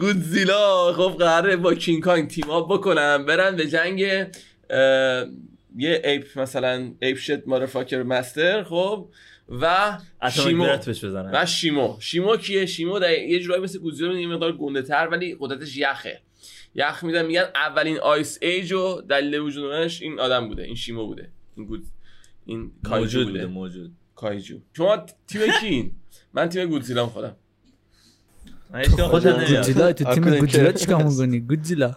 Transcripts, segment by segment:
گودزیلا خب قراره با کینگ کانگ team up بکنن برن به جنگ یه ape مثلا apeshit motherfucker monster خب و شیمو. و شیمو. شیمو کیه؟ شیمو در یه جورایی مثل گودزیلا یه مقدار گنده تر ولی قدرتش یخه. یخ میدن میگن اولین ice age و دلیل وجودش این آدم بوده این شیمو بوده. این گود این kaiju بوده. موجود. kaiju. شما تیم کین؟ من تیم گودزیلا خودم خودت گودزیلا تو تیم گودزیلا چیکار می‌کنی گودزیلا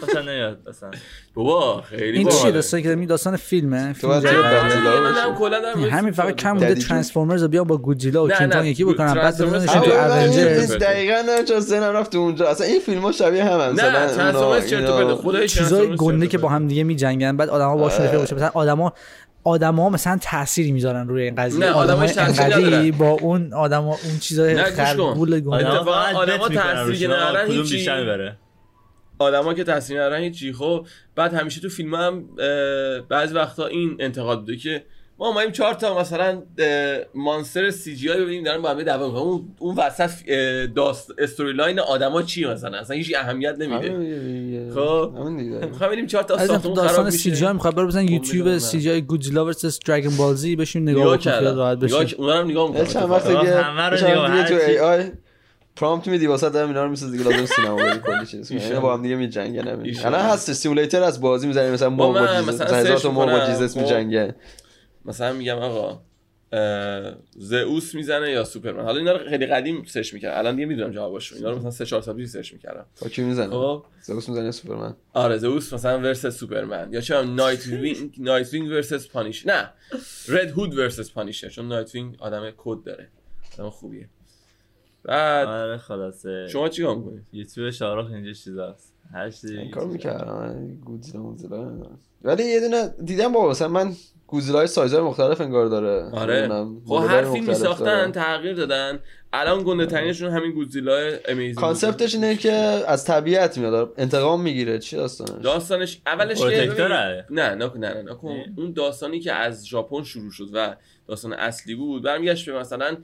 خوشم نمیاد اصلا بابا خیلی این چیه داستان که می داستان فیلمه فیلم همین فقط کم بوده ترانسفورمرز بیا با گودزیلا و کینگ یکی بکنن بعد بزننش تو اونجرز دقیقاً نه چون سنم رفت اونجا اصلا این فیلم‌ها شبیه هم هم نه ترانسفورمرز چرت خدای چیزای گنده که با هم دیگه میجنگن بعد آدما باشون رفیق باشه مثلا آدما آدما مثلا تأثیری می‌ذارن روی این قضیه. نه آدماش تاثیر با اون آدما اون چیزای خربول گنده آدما تاثیر ندارن هیچ آدما که تصمیم ندارن هیچی. خب بعد همیشه تو فیلم هم بعضی وقتا این انتقاد بوده که ما اومدیم چهار تا مثلا monster CGI ببینیم دارن با هم دعوا اون اون وسط داست story line آدما چی مثلا؟ اصلا هیچ اهمیت نمیده. خب؟ می‌خوام ببینیم چهار تا ساختمون داستان CG I می‌خواد برو بزن یوتیوب CGI گودزیلا versus Dragon Ball Z بشین نگاه کن راحت بشه. اونا رو نگاه می‌کنم. چند وقت دیگه تو AI prompt میدی واسه هم اینا رو می‌سازی دیگه لازم سینما بری کلی چیز اینا با هم دیگه میجنگن الان هست simulator از بازی می‌زنی مثلا ما با هزار تا ما با جیزس میجنگه مثلا میگم آقا زئوس می‌زنه یا سوپرمن؟ حالا اینا رو خیلی قدیم search می‌کردم. الان دیگه می‌دونم جوابشو اینا رو مثلا 3 4 سال پیش search می‌کردم. با کی می‌زنه؟ خب؟ زئوس می‌زنه سوپرمن؟ آره زئوس مثلا versus سوپرمن. یا چه نایت وینگ نایت وینگ versus پانیش نه رد هود versus پانیشر. چون نایت وینگ آدم کد داره. آدم خوبیه. بعد آره خلاصه. شما چیکار می‌کنید؟ یوتیوب شارخ اینجا چیزاست. هر چیزی این کار می‌کردم. گودزیلا موزیلا ولی یه دونه دیدم بابا مثلا من گودزیلا سایزهای مختلف انگار داره. آره. خب هر فیلمی ساختن تغییر دادن. الان گنده ترینشون همین گودزیلا امیزینگ. کانسپتش اینه که از طبیعت میاد انتقام می‌گیره. چی داستانش؟ داستانش اولش که نه نه نه نه نه. اون داستانی که از ژاپن شروع شد و داستان اصلی بود برمیگشت به مثلا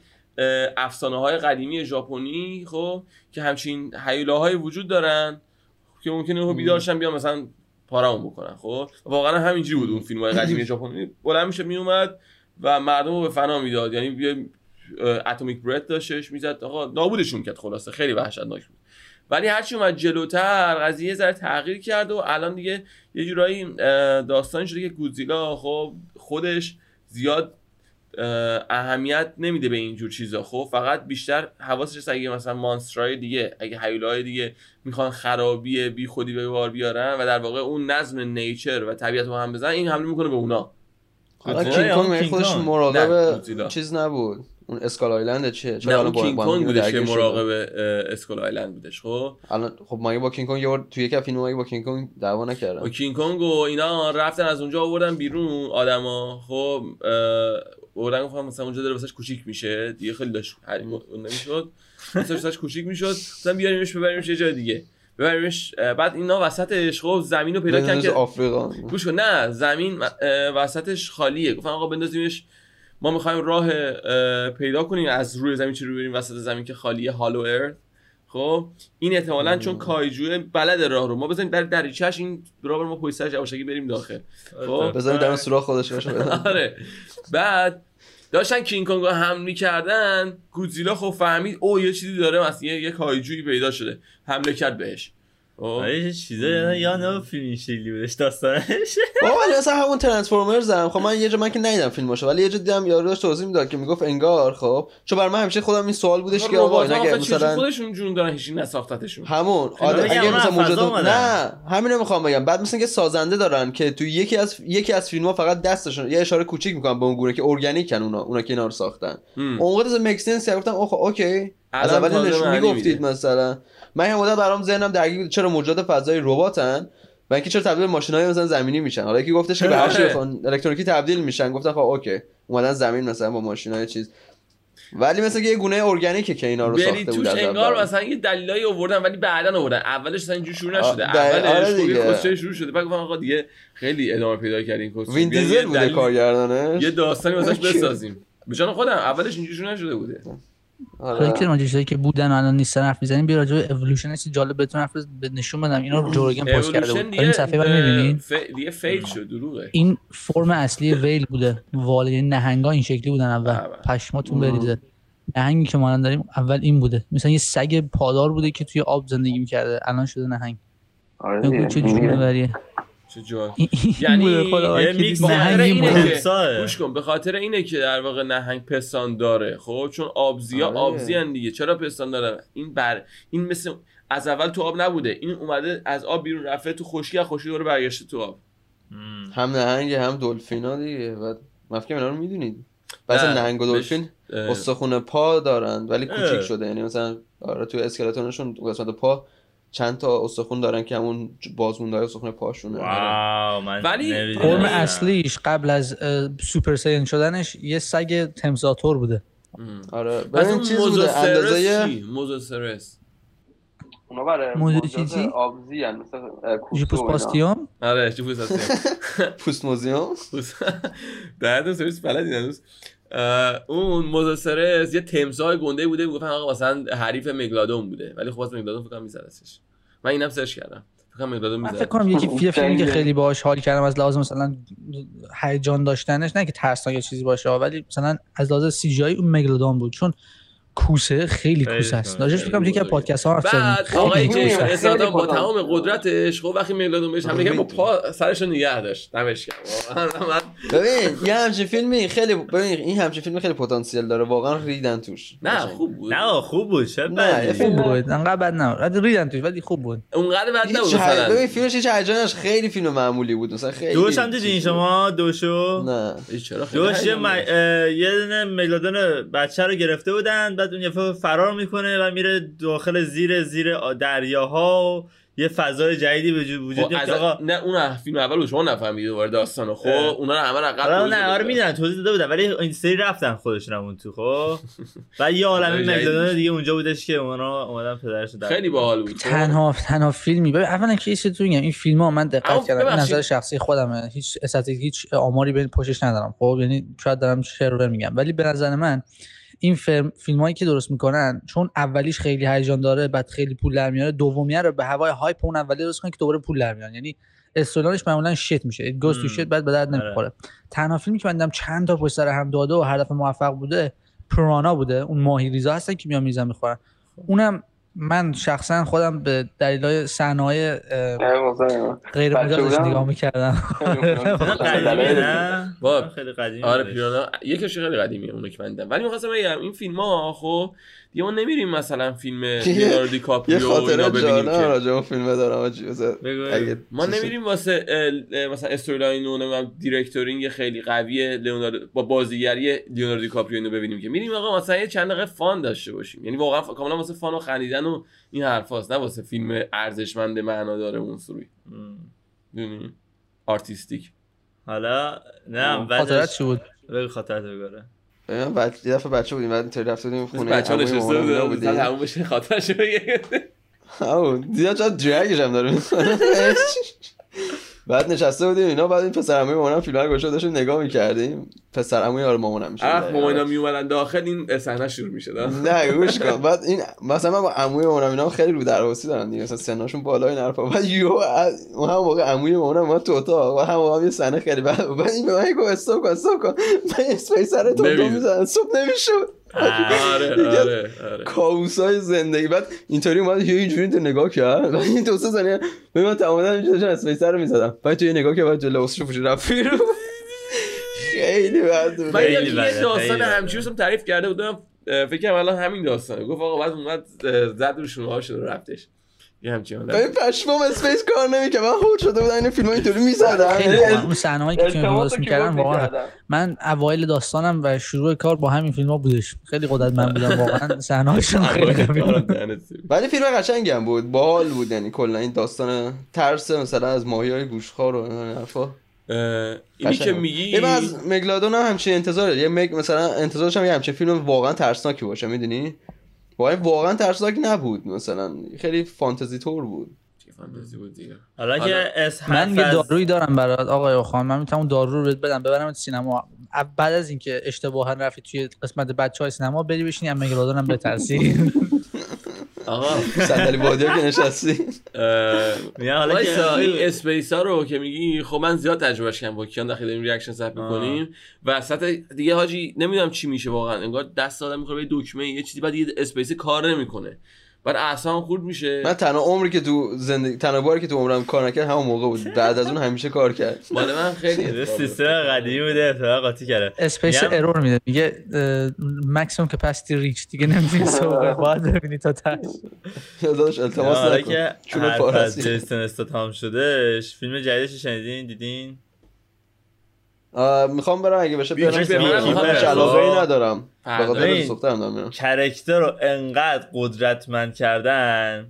افسانه های قدیمی ژاپنی خب که همچین حیولاهای وجود دارن که ممکنه بیدارشن بیان مثلا پارمون بکنن خب؟ واقعا همینجوری بود اون فیلم های قدیمی ژاپنی. بلند میشه میومد و مردم رو به فنا می‌داد. یعنی یه اتمیک برت داشتش می‌زد. آقا نابودشون کرد خلاصه. خیلی وحشتناک بود. ولی هرچی اومد جلوتر قضیه ذره تغییر کرد و الان دیگه یه جورایی داستان شده که گودزیلا خب خودش زیاد اهمیت نمیده به اینجور چیزا. خب فقط بیشتر حواسش اگه مثلا مانسترای دیگه اگه حیولای دیگه می‌خوان خرابی بی خودی به بار بیارن و در واقع اون نظم نیچر و طبیعت رو هم بزنن این حمله می‌کنه به اونا. حالا کینگ کونگ خودش مراقب چیز نبود. اون Skull Island چیه چرا الان کینگ کونگ بودش که مراقب Skull Island بودش. خب؟ الان خب مگه با کینگ کونگ یه توی یک فیلم مگه با کینگ کونگ دعوا نکردن؟ با کینگ کونگ و اینا رفتن از اونجا آوردن بیرون آدما. خب بردن گفتم مثلا اونجا داره واسش کوچیک میشه. دیگه خیلی داشت نمی‌شد. واسش کوچیک می‌شد. مثلا بیاریمش ببریمش یه جای دیگه. ببریمش بعد اینا وسطش خب زمین رو پیدا کردن که آفریقا. گوش نه زمین وسطش خالیه. گفتن آقا بندازیمش. ما می‌خوایم راه پیدا کنیم از روی زمین چه رو بریم وسط زمین که خالیه هالو ارث خب این احتمالا چون کایجو بلد راه رو. ما بزنیم در دریچهش این راه ما پشت سرش یواشکی بریم داخل. خب؟ بزنیم در سوراخ خودش باشه آره. بعد داشتن کینگ کونگ رو حمل می‌کردن گودزیلا خب فهمید او یه چیزی داره مثلا یه کایجویی پیدا شده حمله کرد بهش. آره چیزا یا نه فیلم شکلی بودش داستانش؟ بابا ولی اصلا همون ترانسفورمرز هم. خب من یه جا من که ندیدم فیلماشو ولی یه جا دیدم یارو داشت توضیح می‌داد که می‌گفت انگار خب. چون بر من همیشه خودم این سوال بودش که آقا اینا مثلا خودشون جون دارن هیچ نساختتشون همون. آره اگه مثلا موجود نه همین می‌خوام بگم. بعد مثلا که سازنده دارن که تو یکی از یکی از فیلم‌ها فقط دستشون یه اشاره کوچیک می‌کنن به اون گونه که ارگانیکن اونا اونا که اینا رو ساختن. اون وقت مکسنس گفتم اوکی. از اول نشون می‌گفتید مثلا. من هم مدت برام ذهنم درگیر بود چرا موجودات فضایی رباتن و اینکه چرا تبدیل ماشینای مثلا زمینی میشن. حالا یکی گفتش که به هر الکترونیکی تبدیل میشن گفتن خب اوکی اومدن زمین مثلا با ماشینای چیز. ولی مثلا یه گونه ارگانیکه که اینا رو ساخته بود انگار مثلا یه دلایلی آوردن ولی بعدا آوردن. اولش مثلا اینجوری شروع نشده. اولش آره شروع شده. بعد گفتن آقا دیگه خیلی ادامه پیدا کردین کوست وین دیزل بوده کارگردانش؟ یه داستانی واسش بسازیم. به جان خودم اولش اینجوری شروع نشده بوده. حالا که راجع چیزایی که بودن الان نیستن حرف می‌زنیم بیا راجع به اِوولوشن جالب بهتون حرف نشون بدم. اینا رو جورگن پست کرده بود. این صفحه رو می‌بینید دیگه فیل شد دروغه. این فرم اصلی ویل بوده. وال یعنی نهنگا این شکلی بودن. اول بله، بله. پشماتون بریزه. نهنگی که ما داریم اول این بوده. مثلا یه سگ پادار بوده که توی آب زندگی می‌کرده. الان شده نهنگ. آره چه جوری چه جا؟ یعنی گوش کن به خاطر اینه که در واقع نهنگ پستان داره. خب چون آبزی ها آره. آبزی دیگه. چرا پستان داره؟ این بر این مثل از اول تو آب نبوده. این اومده از آب بیرون رفته تو خشکی از خشکی داره برگشته تو آب. هم نهنگ هم دلفینا دیگه. و مفکر اینا رو می‌دونید؟ مثلا نهنگ و دلفین استخون پا دارن ولی کوچیک شده. یعنی مثلا آره تو اسکلتونشون قسمت پا چند تا استخون دارن که همون بازمونده استخون پاشونه. ولی فرم اصلیش قبل از سوپر سین شدنش یه سگ تمساتور بوده. آره. ببین چیز بوده اندازه موزوسرس. اونا برای موزوسیسی آبزی هن مثل جیپوس پاستیوم؟ آره جیپوس پاستیوم. پوست موزیوم؟ در سرویس بلدی هنوز. اون موزوسرس یه تمساه گنده بوده می‌گفتن آقا مثلا حریف مگلادون بوده. ولی خب از مگلادون فکر کنم میزدستش. من اینم سرچ کردم. فکر کنم مگلادون می‌زد. فکر کنم یکی فیلم فیلمی که خیلی. باهاش حال کردم از لحاظ مثلا هیجان داشتنش نه که ترسناک یا چیزی باشه ولی مثلا از لحاظ سی جی اون مگلادون بود. چون کوسه خیلی کوسه است. فکر کنم یکی از پادکست ها بعد آقای که استادام با تمام قدرتش. خب وقتی میلادون بهش حمله با پا سرش رو نگه داشت. دمش کرد ببین یه همچین فیلمی خیلی ببین این همچین فیلمی خیلی پتانسیل داره. واقعا ریدن توش. نه خوب بود. نه خوب بود. چه نه خوب بود. انقدر بد نه ریدن توش ولی خوب بود. اونقدر بد نبود مثلا. ببین فیلمش هیچ هیجانش خیلی فیلم معمولی بود. مثلا خیلی دوش هم دیدین شما؟ دوشو؟ نه. چرا دوش یه دونه میلادون بچه رو گرفته بودن بعد اون یه فرار می‌کنه و میره داخل زیر زیر دریاها و یه فضای جدیدی به وجود خب میاد آقا نه اون فیلم اول شما نفهمیدید وارد داستانو. خب اونا رو همه رقم آره نه آره می‌دونن توضیح داده بودن ولی این سری رفتن خودشون اون تو خب. و یه عالمه مگدادون دیگه اونجا بودش که اونا اومدن پدرش در خیلی باحال بود. تنها تنها فیلمی ببین اولا که چیزی تو میگم این فیلم ها من دقت کردم نظر شخصی خودمه. هیچ استاتیک هیچ آماری بین پشتش ندارم. خب یعنی شاید دارم شعر میگم. ولی به نظر من این فیلم فیلم هایی که درست می‌کنن چون اولیش خیلی هیجان داره بعد خیلی پول در میاره دومیه رو به هوای هایپ اون اولی درست کنن که دوباره پول در میارن یعنی استولانش معمولا شت میشه. گوست تو شت بعد به درد نمی‌خوره. تنها فیلمی که من دیدم چند تا پشت سر هم داده و هر دفعه موفق بوده پیرانا بوده. اون ماهی ریزا هستن که میان میزن می‌خورن. خونم من شخصا خودم به دلیل های صحنه‌های غیر مجازش نگاه می‌کردم. خیلی قدیمی آره پیرانا یکیش خیلی قدیمیه اونو که من دیدم. ولی می‌خواستم بگم این فیلم ها خب دیگه ما نمیریم مثلا فیلم لیوناردو دیکاپریو یه خاطره جانا راجع به فیلم دارم ما نمیریم واسه مثلا storyline و directing خیلی قویه لیوناردو با بازیگری لیوناردو دیکاپریو اینو ببینیم که. میریم آقا مثلا یه چند دقیقه fun داشته باشیم. یعنی واقعا کاملا واسه fun و خندیدن و این حرفاست نه واسه فیلم ارزشمند معنا داره اون سوی می‌دونی؟ آرتیستیک حالا نه خاطرت چی بود؟ بگو خاطرت بگاره من بعد یه دفعه بچه بودیم بعد اینطوری رفته بودیم خونه بچه ها نشسته بودیم. همون بشه خاطرش بگه. همون دیدم چقدر درگش هم داره بعد نشسته بودیم اینا بعد این پسر عموی مامانم فیلم رو گوشه داشتیم نگاه می‌کردیم. پسر عموی آره مامانم میشه اخ مامانا می اومدن داخل این صحنه شروع میشه نه گوش کن. بعد این مثلا من با عموی مامانم اینا خیلی رو درواسی دارن دیگه. مثلا سنشون بالای نرفا بعد یو اون هم موقع عموی مامانم ما تو اتاق. و هم موقع یه صحنه خیلی بعد این به من گفت استاپ کن استاپ کن. من اسپیس سر تو می‌زنم صبح نمی‌شد. آره آره آره. کاوسای زندگی. بعد اینطوری اومد یه اینجوری تو نگاه کرد. و این دو سه ثانیه به من تماما اینجوری اسپیسر رو می‌زدم بعد تو یه نگاه کرد بعد جلو لباسش رو پوشید رفت خیلی بد بود. من یه داستان همچین رو تعریف کرده بودم. فکر کنم الان همین داستانه. گفت آقا بعد اومد زد رو شما شده رفتش. یه همچین حالا این پشمام اسپیس کار نمی‌کنه. من هول شده بودم این فیلم اینطوری می‌زدم خیلی اون صحنه‌ای که فیلم درست می‌کردن واقعا. من اوایل داستانم و شروع کار با همین فیلم ها بودش. خیلی قدرت من بودم واقعا. صحنه‌هاشون خیلی ولی فیلم قشنگی هم بود. باحال بود. یعنی کلا این داستان ترس مثلا از ماهیای گوشخوار و این حرفا. اینی که میگی من از مگلادون هم همچین انتظار یه مگ مثلا انتظارش هم یه همچین فیلم واقعا ترسناکی باشه. می‌دونی؟ واقعا ترسناک نبود. مثلا خیلی فانتزی تور بود. فانتزی بود دیگه. حالا که من یه دارویی دارم برات آقای خان. من می‌تونم دارو رو بدم. ببرم سینما. بعد از اینکه اشتباها رفتی توی قسمت بچه های سینما بری بشینی. اما مگلادون هم بترسی؟ آقا. صندلی بادی که نشستی. حالا که این space ها رو که میگی خب من زیاد تجربهش کردم با کیان داخل داریم reaction ضبط می‌کنیم. وسط دیگه حاجی نمی‌دونم چی میشه واقعا انگار دست آدم می‌خوره به دکمه یه چیزی بعد یه space کار نمی‌کنه. بعد اعصابم خورد میشه. من تنها عمری که تو زندگی تنها باری که تو عمرم کار نکرد همون موقع بود. بعد از اون همیشه کار کرد. مال من خیلی سیستم قدیمی بوده افتاد قاطی کرده. اسپیس ارور میده. میگه maximum capacity reached دیگه نمی‌تونی so باید ببینی تا تاش. داداش التماس نکن. چون پارسی جیسون استاتام شدهش فیلم جدیدش شنیدین؟ دیدین؟ می‌خوام برم اگه بشه برم علاقه ای ندارم. کرکتر رو انقدر قدرتمند کردن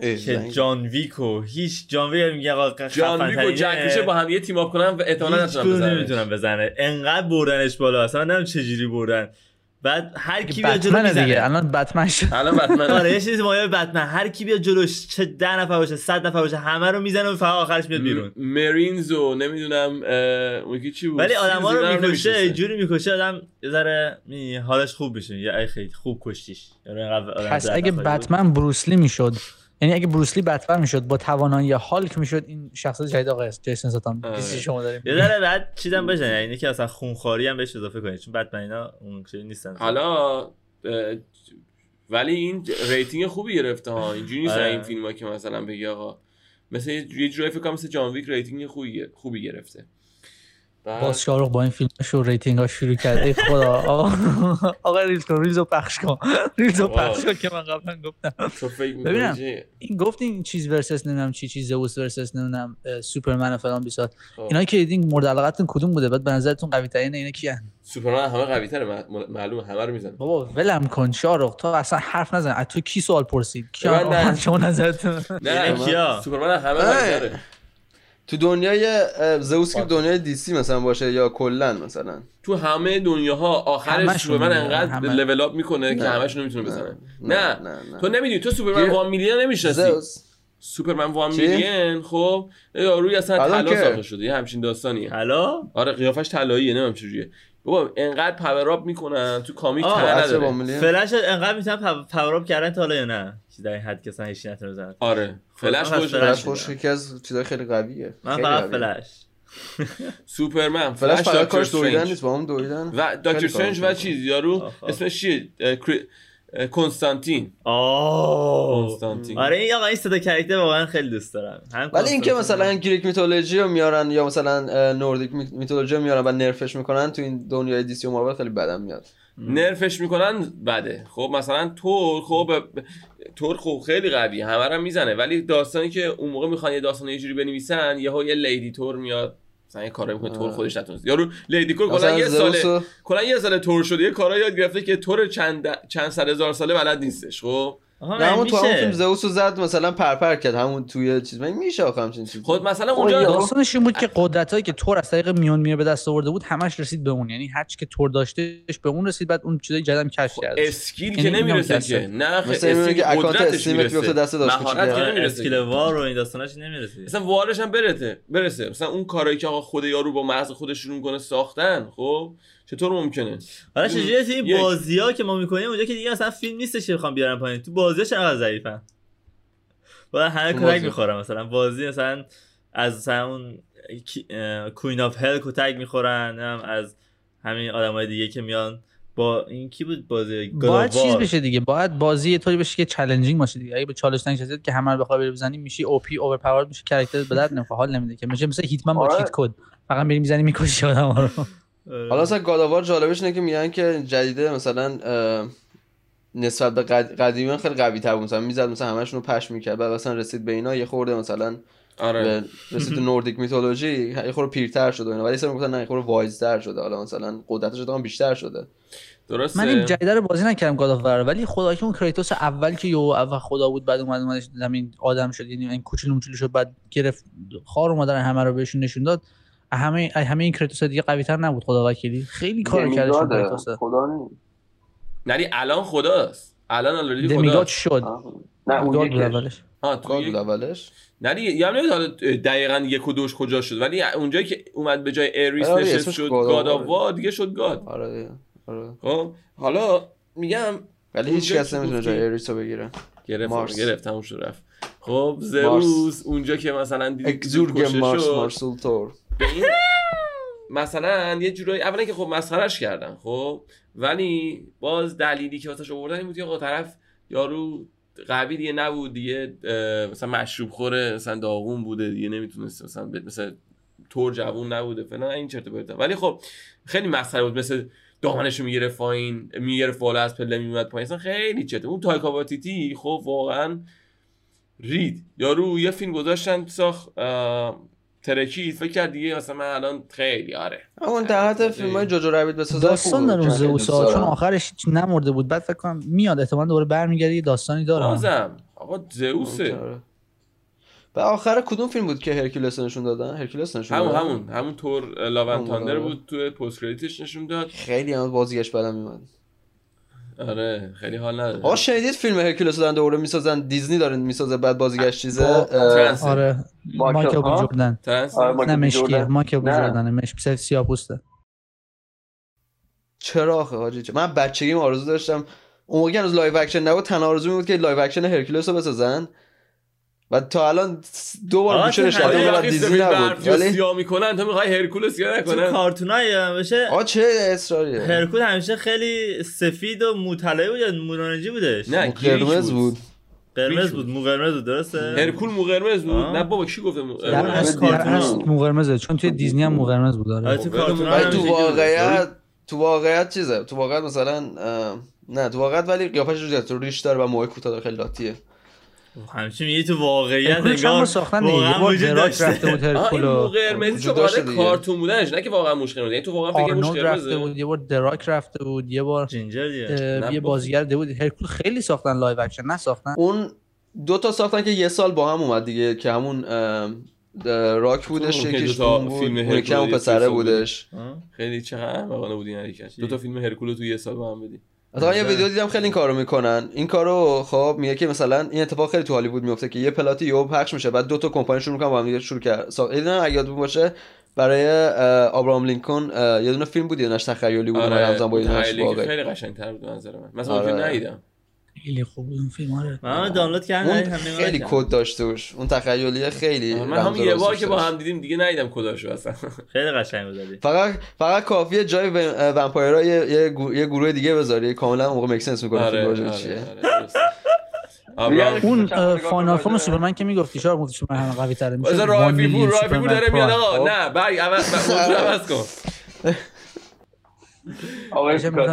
که جان ویکو هیچ جان ویک میگه آقا جان ویکو جک میشه با هم یه تیم اپ کنن و احتمالاً نمی‌تونن بزنه. انقدر بردنش بالا اصلا نمی‌دونم چه جوری بردن. بعد هر کی بیاد جلو می‌زنه. دیگه. الان بتمن شد. الان بتمن آره یه چیزی مایه بتمن. هر کی بیاد جلوش چه 10 نفر باشه 100 نفر باشه همه رو می‌زنه و فقط آخرش میاد بیرون. مرینز و نمی‌دونم اون چی بود؟ ولی آدما رو می‌کشه جوری می‌کشه آدم یه ذره حالش خوب بشه. یا خیلی خوب کشتیش. یعنی پس اگه بتمن بروسلی می‌شد یعنی اگه بروسلی بتمن می‌شد با توانایی هالک می‌شد این شخصیت جدید آقا جیسون ستام دیسی شما داریم. یه ذره بعد چیزم بزنه یعنی که اصلا خونخواری هم بهش اضافه کنید چون بتمن اینا اون چیزی نیستن. حالا ولی این rating خوبی گرفته ها. اینجوری نیست این فیلم ها که مثلا بگی آقا مثل یه جوری فکر کنم مثل جان ویک rating خوبی خوبی گرفته. باز شاروخ با این فیلمش رو rating ها شروع کرد. ای خدا. آقا آقا ریز کن ریز پخش کن. ریز پخش کن که من قبلا گفتم. ببینم این گفت این چیز versus نمی‌دونم چی چیز زئوس versus نمی‌دونم سوپرمن و فلان بیسار خب. اینا که دیدین مورد علاقتون کدوم بوده؟ بعد به نظرتون قوی ترین اینا کیان؟ سوپرمن همه قوی تره معلومه همه رو می‌زنه. بابا ولم کن شاروخ تو اصلا حرف نزن. از تو کی سوال پرسید؟ کیا؟ شما نظرتون. نه کیا؟ سوپرمن همه قوی تره تو دنیای زئوس که دنیای DC مثلا باشه یا کلا مثلا. تو همه دنیاها آخرش سوپرمن انقدر level up می‌کنه که همش نمی‌تونه بزنه نه, نه. نه. نه. تو نمی‌دونی تو سوپرمن One Million نمی‌شناسی. سوپرمن One Million خب روی اصلا طلا ساخته شده یه همچین داستانیه طلا آره قیافش طلاییه نمی‌دونم چجوریه. بابا انقدر power up می‌کنن تو comic نداره. فلش انقدر می‌تونن power up کردن تا حالا یا نه؟ چیز در این حد که اصلا هیچ نتونه آره فلش خوش فلش خوش یکی از چیزای خیلی قویه. من فقط فلش. سوپرمن فلش فقط کارش دویدن نیست با هم دویدن. و دکتر استرنج و چیز یارو اسمش چیه؟ کنستانتین. آه. کنستانتین. آره این آقا این صدا character واقعا خیلی دوست دارم. ولی اینکه مثلا Greek mythology رو میارن یا مثلا Nordic mythology رو میارن و nerf ش می‌کنن تو این دنیای DC و مارول خیلی بدم میاد. nerf ش می‌کنن بده. خب مثلا تور خب تور خب خیلی قوی همه رو می‌زنه. ولی داستانی که اون موقع می‌خوان یه داستان یه جوری بنویسن یهو یه Lady تور میاد. مثلا یه کاری می‌کنه تور خودش نتونست یارو Lady تور کلا یه ساله کلا یه سال تور شده یه کارا یاد گرفته که تور چند چند صد هزار ساله بلد نیستش خب؟ همون تو همون فیلم زئوس زد مثلا پرپر کرد همون توی چیز. من میشه آخه همچین چیزی. خود مثلا اونجا داستانش این بود که قدرتایی که تور از طریق میون میره به دست آورده بود همش رسید به اون. یعنی هر چی که تور داشتهش به اون رسید بعد اون چیزای جدیدم کشف کرد. اسکیل که نمی‌رسه که. نه اسکیل که اکانت استیمت بیفته دست داشت اسکیل وار و این داستاناش نمی‌رسه. مثلا وارش هم برسه برسه. مثلا اون کارایی که آقا خود یارو با مغز خودش شروع کنه ساختن خب؟ چطور ممکنه؟ حالا چجوری این بازی ها که ما می‌کنیم اونجا که دیگه اصلا فیلم نیستش که بخوام بیارم پایین. تو بازی چقدر ضعیفن و همه کتک می‌خورن مثلا. بازی مثلا از مثلا اون Queen of Hell کتک می‌خورن از همین آدمای دیگه که میان با این کی بود بازی؟ باید چیز بشه دیگه باید بازی یه طوری بشه که challenging باشه دیگه. اگه به چالش نشستید که همه رو بخوای بزنی میشی OP overpower میشه کاراکتر به درد نمی‌خوره حال نمیده که. میشه مثل هیتمن با cheat code فقط میری می‌زنی می‌کشی آدم رو. آره. حالا مثلا گاداوار جالبش اینه که میگن که جدیده مثلا نسبت به قدیمی خیلی قوی تر بود. مثلا می‌زد مثلا همشون رو پش می‌کرد. بعد مثلا رسید به اینا یه خورده مثلا آره. رسید نوردیک میتولوژی یه خورده پیرتر شده اینا. ولی سر گفتن نه یه خورده وایزتر شده. حالا مثلا قدرتش هم بیشتر شده. درسته. من این جدیده رو بازی نکردم گاداوار ولی خدا که اون کریتوس اول که یو اول خدا بود بعد اومد اومد زمین آدم شد. یعنی این کوچولو موچولو شد بعد گرفت. خار اومدن همه رو بهشون نشون داد. همه همه این کریتوس دیگه قوی تر نبود خدا وکیلی. خیلی کار کرده شد کریتوس خدا نیست. یعنی الان خداست. الان already خدا. demigod شد. نه اون اولش. آه تو بود اولش؟ نه دیگه یا حالا دقیقا یک و دوش کجا شد. ولی اونجایی که اومد به جای اریس آره نشست شد god of دیگه شد god آره آره. خب حالا میگم ولی هیچ کس نمی‌تونه جای اریس رو بگیره. گرفت گرفت تموم شد رفت. خب زئوس اونجا که مثلا اگزورگ مارس مارسول تور مثلا یه جورایی اولا که خب مسخرش کردن خب؟ ولی باز دلیلی که واسش آوردن این بود که طرف یارو قوی دیگه نبود دیگه مثلا مشروب خوره مثلا داغون بوده دیگه نمی‌تونست مثلا مثلا تور جوون نبوده فلان این چرت و ولی خب خیلی مسخره بود مثل دامنش رو می‌گرفت پایین می‌گرفت بالا از پله میومد پایین اصلا خیلی چته اون تایکا واتیتی خب واقعا رید. یارو یه فیلم گذاشتن ساخت ترکید فکر کرد دیگه مثلا من الان خیلی آره. اون در حد فیلم های جوجو رابیت بسازه داستان داره زئوس چون آخرش نمرده بود. بعد فکر کنم میاد احتمال دوباره برمیگرده یه داستانی داره. بازم. آقا زئوسه. و آخر کدوم فیلم بود که هرکولس نشون دادن؟ هرکولس نشون همون همون. همون تور لاون تاندر بود تو پست کردیتش نشون داد. خیلی هم بازیگشت بعدم میومد آره خیلی حال نداره. آ شنیدید فیلم هرکولس دارن دوره می‌سازن؟ دیزنی داره می‌سازه بعد بازیگرش چیزه؟ آره مایکل بی جوردن. نه مشکی مایکل بی جوردن مش سیاپوسته چرا آخه حاجی؟ من بچگیم آرزو داشتم. اون موقع از live action نبود تنها آرزو بود که live action هرکولس رو بسازن. و تا الان دو بار گوشه شده و دیزنی نبود. ولی سیاه می‌کنن تو می‌خوای هرکولس یا نکنن تو کارتونای بشه آ چه اصراریه. هرکول همیشه خیلی سفید و موطلعه بود یا مورانجی بودش؟ نه قرمز بود. قرمز بود مو قرمز بود درسته؟ هرکول مو قرمز بود نه بابا کی گفته مو مو قرمزه چون توی دیزنی هم مو قرمز بود آره. تو تو واقعیت تو واقعیت چیزه؟ تو واقعیت مثلا نه تو واقعیت ولی قیافش رو ریش داره و موه کوتاه خیلی لاتیه همچین میگه تو واقعیت انگار ساختن واقعا وجود داشته. بود هرکول این قرمزی چون کارتون بودنش نه که واقعا موش قرمز یعنی تو واقعا فکر موش رفته بود یه بار The Rock رفته بود یه بار جینجر یه بازیگر ده بود. هرکول خیلی ساختن live action نه ساختن. اون دو تا ساختن که یه سال با هم اومد دیگه که همون راک بودش یکیش فیلم هرکول پسره بودش. خیلی چقدر واقعا بود این حرکت. دو تا فیلم هرکول تو یه سال با هم بدی مثلا یه ویدیو دیدم خیلی این کارو می‌کنن. این کارو خب میگه که مثلا این اتفاق خیلی تو هالیوود میفته که یه plot ی یهو پخش میشه بعد دو تا کمپانی شروع می‌کنن با هم دیگه شروع کرد ایدن اگه یاد باشه برای آبرام لینکن یه دونه فیلم بود یه نش تخیلی بود آره همزمان با واقعی خیلی قشنگ‌تر بود منظر من. مثلا آره. ندیدم. خیلی خوب بود اون فیلم آره من دانلود کردم خیلی کد داشته باش اون تخیلیه خیلی من هم یه بار که با هم دیدیم دیگه ندیدم کداشو اصلا. خیلی قشنگ بود فقط فقط کافیه جای ومپایرها یه یه گروه دیگه بذاری. کاملا موقع میک سنس می‌کنه آره، فیلم چیه. اون فاینال فورم سوپرمن که می‌گفتی شاید گفتی سوپرمن قوی تره میشه بذار رافی پور رافی پور داره میاد آقا. نه برگ عوض کن.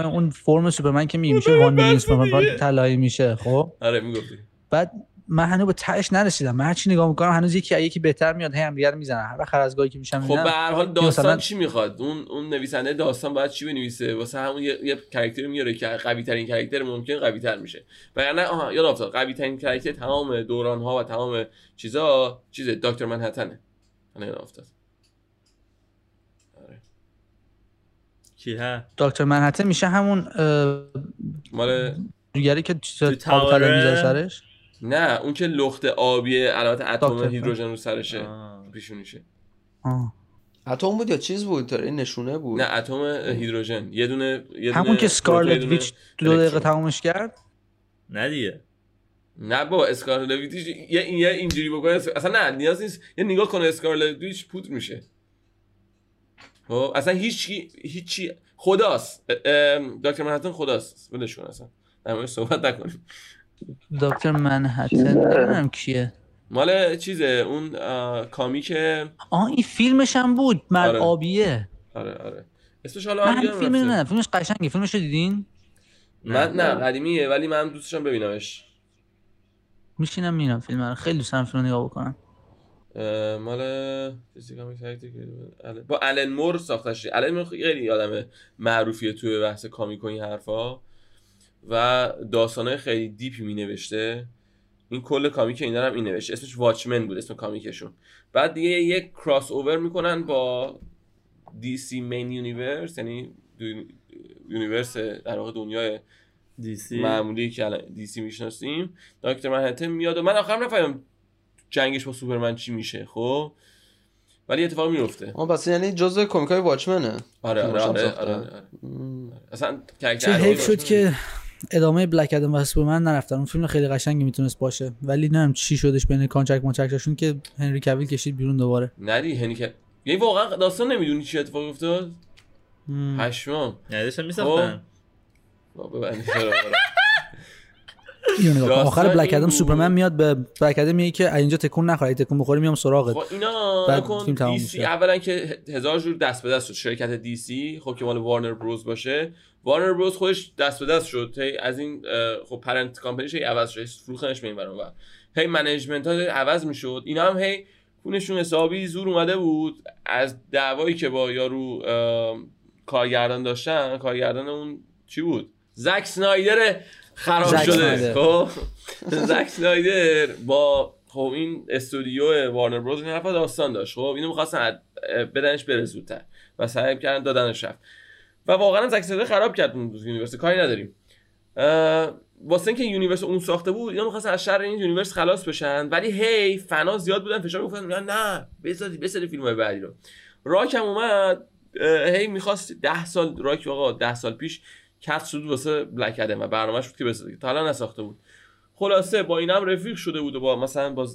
اون فرم سوپرمن که میشه وان میلیون سوپرمن طلایی میشه خب؟ آره می‌گفتی. بعد من هنوز به تهش نرسیدم. من هرچی نگاه می‌کنم هنوز یکی یکی بهتر میاد هم دیگه می‌زنن. هر وقت از گاهی که میشم خب به هر حال داستان مثلا... چی می‌خواد؟ اون اون نویسنده داستان باید چی بنویسه؟ واسه همون یه, یه کاراکتر میاره که قوی ترین کاراکتر ممکن قوی تر میشه. وگرنه آها یاد افتاد قوی ترین کاراکتر تمام دوران ها و تمام چیزا چیز دکتر منهتنه من یاد افتاد کی ها دکتر منحتن میشه همون مال دیگری که آب می‌ذاره سرش؟ نه اون که لخت آبی علامت اتم هیدروژن رو سرشه پیشونیشه. اتم بود یا چیز بود؟ این نشونه بود؟ نه اتم هیدروژن. یه دونه یه همون که سکارلت ویچ دو دقیقه تمومش کرد؟ نه دیگه. نه با اسکارلت ویچ یه این یه اینجوری بکنه اصلا نه نیاز نیست. یه نگاه کنه اسکارلت ویچ پودر میشه. اصلا هیچ هیچی خداست. دکتر منهتن خداست. ولش کن اصلا. در صحبت نکنیم. دکتر منهتن نمی‌دونم کیه. مال چیزه؟ اون کامیک آه این فیلمش هم بود. مرد آره. آبیه. آره آره. اسمش حالا من فیلم نه فیلمش قشنگه. فیلمش رو دیدین؟ من نه. قدیمیه ولی من دوستشم ببینمش. میشینم میرم فیلم رو. خیلی دوست دارم فیلم نگاه بکنم. مال با الن مور ساخته شده. الن مور خیلی آدم معروفیه توی بحث کامیک و این حرفا. و داستانهای خیلی دیپی می نوشته این کل کامیک این هم این نوشته. اسمش واچمن بود اسم کامیکشون. بعد دیگه یک کراس اوور می‌کنن با DC main universe یعنی universe در واقع دنیای DC معمولی که DC می‌شناسیم. دکتر منهتن میاد و من آخرم نفهمیدم جنگش با سوپرمن چی میشه خب؟ ولی اتفاق میفته اون پس یعنی جزء کمیک های واچمنه. آره آره آره, آره, آره. اصلا چه حیف شد که ادامه Black Adam و سوپرمن نرفتن. اون فیلم خیلی قشنگی می‌تونست باشه. ولی نمی‌دونم چی شدش بین contract مانترکتشون که هنری کویل کشید بیرون دوباره. ندی هنری کویل یعنی واقعا داستان نمی‌دونی چی اتفاق افتاد؟ پشمام. یعنی داشتن میساختن. آخر بلک ادم سوپرمن میاد به بلک ادم میگه که اینجا تکون نخوره تکون بخوری میام سراغت. خب اینا فیلم تمام میشه. اولا که هزار جور دست به دست شد. شرکت دی سی خب که مال وارنر بروز باشه. وارنر بروز خودش دست به دست شد. هی از این خب پرنت کامپنیش هی عوض شد. فروختنش به این و هی management ها عوض می‌شد. اینا هم هی کونشون حسابی زور اومده بود. از دعوایی که با یارو کارگردان داشتن کارگردان اون چی بود؟ زک سنایدر خراب شده. خب. زک سنایدر با خب این استودیو Warner Bros این حرفا داستان داشت. خب اینو می‌خواستن بدنش بره زودتر و سعی کردن دادنش رفت. و واقعا زک سنایدر خراب کرد اون universe. کاری نداریم. واسه اینکه یونیورس اون ساخته بود اینا می‌خواستن از شر این یونیورس خلاص بشن. ولی هی فنا زیاد بودن. فشار می‌گفتن نه بسری فیلم بعدی رو. راک هم اومد. هی می‌خواست ده سال راک آقا ده سال پیش کات شد واسه بلک ادم و برنامه‌اش بود که بسازه تا الان نساخته بود. خلاصه با اینم رفیق شده بود و با مثلا با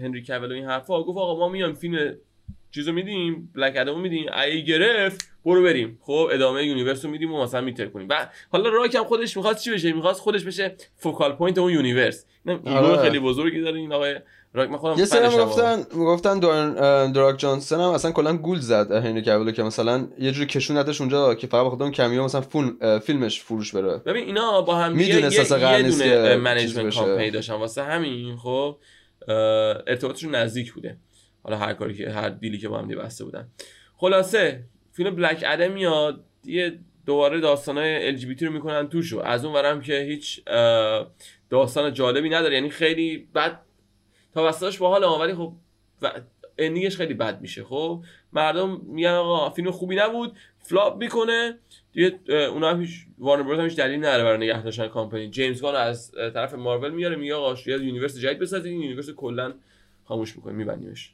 هنری کاول و این حرفا. گفت آقا ما میام فیلم چیزو میدیم بلک ادمو میدیم. ای گرفت برو بریم. خب ادامه یونیورس رو میدیم و مثلا میتر کنیم. و حالا راک هم خودش می‌خواست چی بشه؟ می‌خواست خودش بشه فوکال پوینت اون یونیورس. این آره. خیلی بزرگی داره این آقای راک. خودم یه سری می‌گفتن می‌گفتن The Rock جانسون هم اصلا کلا گول زد هنری کاولو که مثلا یه جوری کشوندتش اونجا که فقط بخاطر cameo مثلا فون فیلمش فروش بره. ببین اینا با هم یه یه دونه management company داشتن. واسه همین خب ارتباطشون نزدیک بوده. حالا هر کاری که هر deal ی که با هم بسته بودن. خلاصه فیلم Black Adam میاد یه دوباره داستانای ال جی رو می‌کنن توشو از اون ورم که هیچ داستان جالبی نداره. یعنی خیلی بد تا وسطش باحال ولی خب ending ش خیلی بد میشه. خب مردم میگن آقا فیلم خوبی نبود flop می‌کنه. دیگه اونا هم هیچ Warner Bros هم هیچ دلیل نداره برای نگه داشتن کامپانی جیمز گان از طرف مارول میاره میگه آقا universe جدید بسازید این universe کلا خاموش می‌کنه میبندیمش.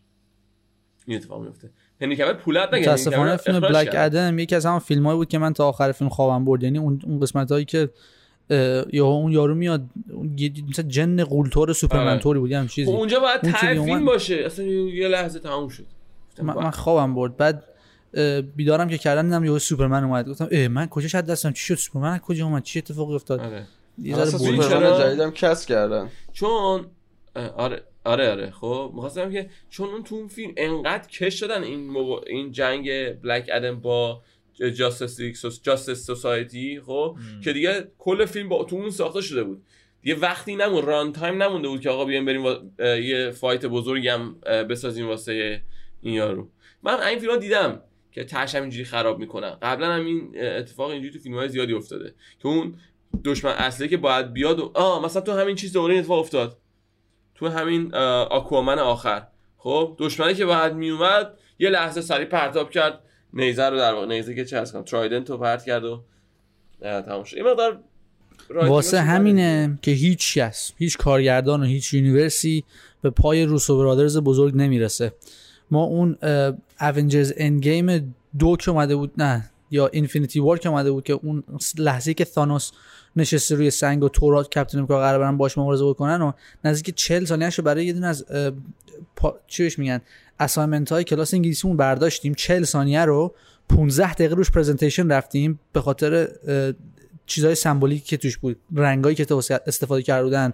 این اتفاق میفته. هنری کبر پولت نگه متاسفانه فیلم بلک ادم یکی از همون فیلمایی بود که من تا آخر فیلم خوابم برد. یعنی اون اون قسمت هایی که یا اون یارو میاد مثلا جن قولتور سوپرمنتوری بود هم چیزی خب اونجا باید تعفین باشه. اصلا یه لحظه تموم شد. من, خوابم برد. بعد بیدارم که کردن دیدم یه سوپرمن اومد. گفتم ای من کجا شد دستم؟ چی شد؟ سوپرمن کجا اومد؟ چی اتفاقی افتاد؟ آره. یه ذره جدیدم کس کردن. چون آره آره آره. خب می‌خواستم که چون اون تو اون فیلم انقدر کش دادن این این جنگ بلک ادم با Justice Justice Society خب که دیگه کل فیلم با تو اون ساخته شده بود. دیگه وقتی نمون run time نمونده بود که آقا بیایم بریم یه fight بزرگی هم بسازیم واسه این یارو. من این فیلم دیدم که تاش اینجوری خراب می‌کنن قبلا هم این اتفاق اینجوری تو فیلم های زیادی افتاده. که اون دشمن اصلی که باید بیاد و آه مثلا تو همین چیز دوباره اتفاق افتاد. تو همین آکوامن آخر. خب دشمنی که باید میومد یه لحظه سری پرتاب کرد. نیزه رو در واقع نیزه که چه کنم trident رو پرت کرد و تموم شد. این مقدار واسه همینه که هیچ کس هیچ کارگردان و هیچ universe ی به پای Russo Brothers بزرگ نمی‌رسه. ما اون Avengers Game دو که اومده بود نه یا Infinity War که اومده بود که اون لحظه که تانوس نشسته روی سنگ و ثور و Captain America قرار برن باش مبارزه بکنن و نزدیک 40 ثانیه‌شو برای یه دونه از پا... چیش میگن؟ assignment های کلاس انگلیسیمون برداشتیم. 40 ثانیه رو 15 دقیقه روش presentation رفتیم به خاطر چیزهای سمبولیکی که توش بود. رنگایی که استفاده کرده بودن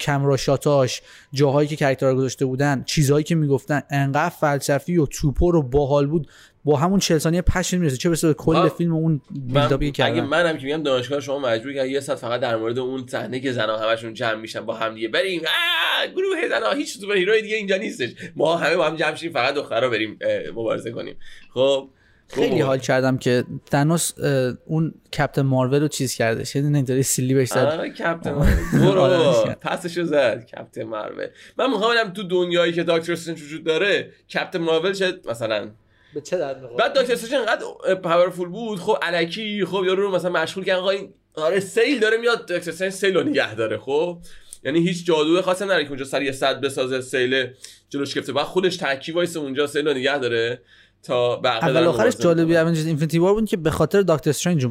camera shot اش جاهایی که character ها گذاشته بودن چیزهایی که می‌گفتن. انقدر فلسفی و توپر و باحال بود. با همون 40 ثانیه passion می‌رسه چه برسه کل فیلم اون build-up ی که اگه منم که میگم دانشگاه شما مجبوری که یه ساعت فقط در مورد اون صحنه که زنا همشون جمع میشن با هم دیگه بریم. گروه زنا هیچ superhero دیگه اینجا نیستش. ما همه با هم جمع شیم فقط دخترا بریم مبارزه کنیم. خب خیلی حال کردم که تنوس اون Captain Marvel رو چیز کرده. شده نه اینطوری سیلی بهش زد. Captain برو. پسشو زد Captain Marvel. من می‌خوام تو دنیایی که دکتر استرنج وجود داره Captain Marvel شد مثلا به چه درد بعد دکتر استرنج انقدر powerful بود. خب الکی خب یارو رو مثلا مشغول کردن آقا این آره سیل داره میاد. دکتر سیل رو نگه داره خب. یعنی هیچ جادو خاصی نداره که اونجا سر یه سد بسازه سیل جلوش گرفته. بعد خودش تکی وایس اونجا سیل رو نگه داره تا اول آخرش جالبی اونجوری Infinity War بود که به خاطر دکتر استرنج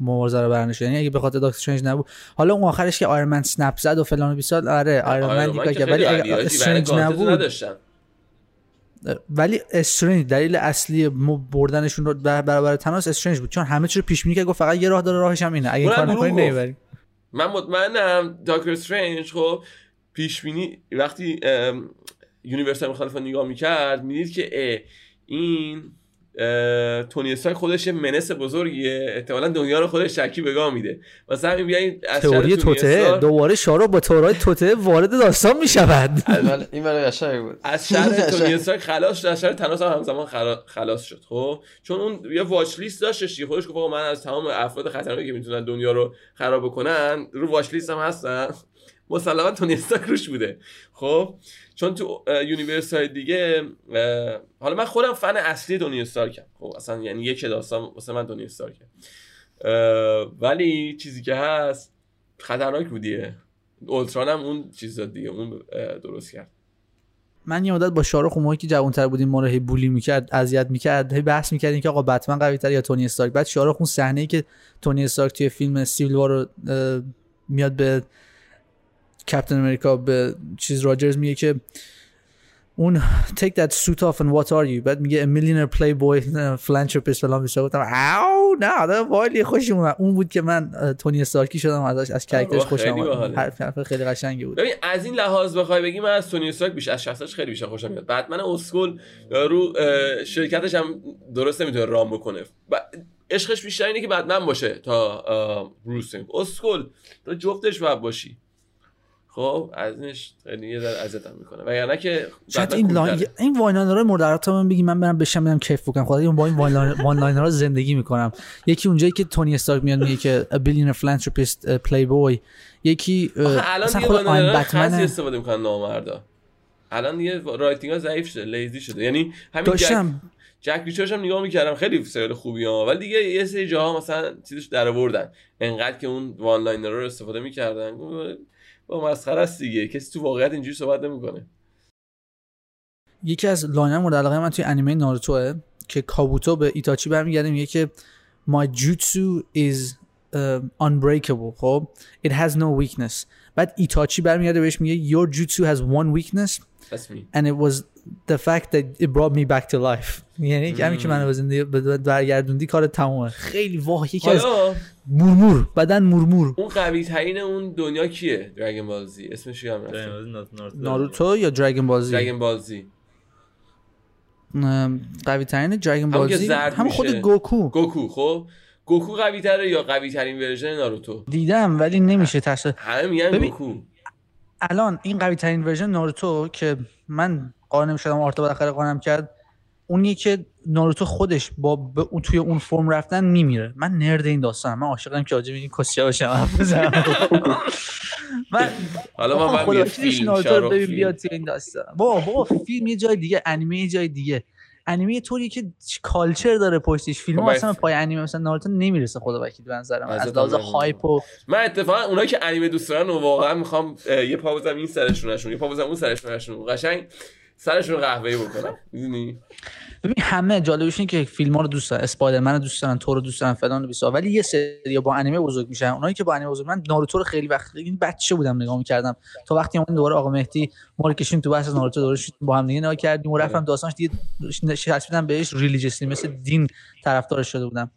مبارزه رو برنش یعنی اگه به خاطر دکتر استرنج نبود. حالا اون آخرش که آیرمن snap زد و فلان و بیسار آره آیرمن دیگه که ولی اگه استرنج نبود. ولی استرنج دلیل اصلی بردنشون رو برابر تنوس استرنج بود. چون همه چی رو پیش بینی که گفت فقط یه راه داره راهش هم اینه. اگه کار نکنی نمی‌بریم من مطمئنم دکتر استرنج خب پیش بینی وقتی universe های مختلفه نگاه می‌کرد می‌دید که این تونی استارک خودش menace بزرگیه. احتمالا دنیا رو خودش یکی به گا میده. واسه همین بیاین از تئوری توطئه دوباره شاهرخ با تئوری توطئه وارد داستان می‌شود. این برای قشنگ بود. از شر تونی استارک خلاص شد. از شر تنوس هم همزمان خلاص شد. خب؟ چون اون یه watchlist داشتش خودش گفت من از تمام افراد خطرناکی که می‌تونن دنیا رو خراب بکنن رو watchlist هم هستن. مسلما تونی استارک روش بوده. خب چون تو universe های دیگه حالا من خودم فن اصلی تونی استارکم خب اصلا یعنی یک داستان واسه من تونی استارکم ولی چیزی که هست خطرناک بودیه اولتران هم اون چیز دیگه اون درست کرد. من یه مدت با شاهرخ اون که جوانتر بودیم ما رو هی bully می‌کرد اذیت می‌کرد هی بحث می‌کردیم که آقا بتمن قوی تر یا تونی استارک؟ بعد شاهرخ اون صحنه ای که تونی استارک توی فیلم سیویل وار میاد به کپتن امریکا به چیز راجرز میگه که اون take that suit off and what are you بعد میگه a millionaire playboy philanthropist فلان بیسا گفتم او نه ده والی خوش اومد. اون بود که من تونی استارکی شدم ازش از کرکترش خوشم اومد حرف خیلی قشنگی بود. ببین از این لحاظ بخوای بگی من از تونی استارک بیش از شخصش خیلی بیشتر خوشم میاد. بعد من اسکول رو شرکتش هم درست نمی‌تونه رام بکنه. عشقش بیشتر اینه که بعد من باشه تا بروسینگ اسکول تو جفتش باید باشی. خب ازش خیلی یه در اذیتم می‌کنه. وگرنه که شاید این لاین این واین مورد علاقه من بگی من برم بشم برم کیف بکنم. خدا با این واین لاینرها زندگی می‌کنم. یکی اونجایی که تونی استارک میاد میگه که billionaire philanthropist پلی بوی یکی الان دیگه خود آین بتمن استفاده می‌کنن نامردا. الان دیگه writing ها ضعیف شده lazy شده. یعنی همین داشتم. جک ریچرش هم نگاه می‌کردم خیلی سریال خوبی ها. ولی دیگه یه سری جاها مثلا چیزش در آوردن انقدر که اون one-liner رو استفاده می‌کردن. با مسخره است دیگه. کسی تو واقعیت اینجوری صحبت نمی‌کنه. یکی از line مورد علاقه من توی انیمه ناروتوه که کابوتو به ایتاچی برمیگرده میگه که my jutsu is unbreakable خب؟ It has no weakness. بعد ایتاچی برمیگرده بهش میگه your jutsu has one weakness. That's me. and it was the fact that it brought me back to life. یعنی همین که منو به زندگی برگردوندی کار تمومه. خیلی واه یکی از مورمور بدن مورمور. اون قوی ترین اون دنیا کیه؟ دراگون بالزی اسمش هم ناروتو یا دراگون بالزی دراگون بالزی قوی ترین دراگون بالزی هم خود گوکو. گوکو خب؟ گوکو قوی تره یا قوی ترین ورژن ناروتو؟ دیدم ولی نمیشه تصور همه میگن گوکو. الان این قوی ترین ورژن ناروتو که من قانم شدم آرتا بالاخره قانم کرد اونی که ناروتو خودش با اون توی اون فرم رفتن میمیره. من نرد این داستانم. من عاشقم که آجه این کسیا باشم من حالا من فیلم ناروتو رو ببین بیاد توی این داستان. با با فیلم یه جای دیگه انیمه یه جای دیگه. انیمه طوری که کالچر داره پشتش فیلم خب اصلا پای انیمه مثلا ناروتو نمی‌رسه خدا وکیل به نظرم. از لحاظ هایپ و من اتفاقا اونایی که انیمه دوست دارن واقعا می‌خوام یه پا بزنم این سرشونشون یه پا بزنم اون سرشونشون قشنگ سرشون قهوه‌ای بکنم. می‌دونی؟ ببین همه جالبش اینه که فیلم ها رو دوست دارن اسپایدرمن رو دوست دارن تو رو دوست دارن فلان و بیسا ولی یه سری با انیمه بزرگ میشن اونایی که با انیمه بزرگ من ناروتو رو خیلی وقت این بچه بودم نگاه می‌کردم تا وقتی اون دوباره آقا مهدی ما رو کشیم تو بحث ناروتو دوباره با هم دیگه نگاه کردیم و رفتم داستانش دیگه شرط بهش ریلیجیسلی مثل دین طرفدار شده بودم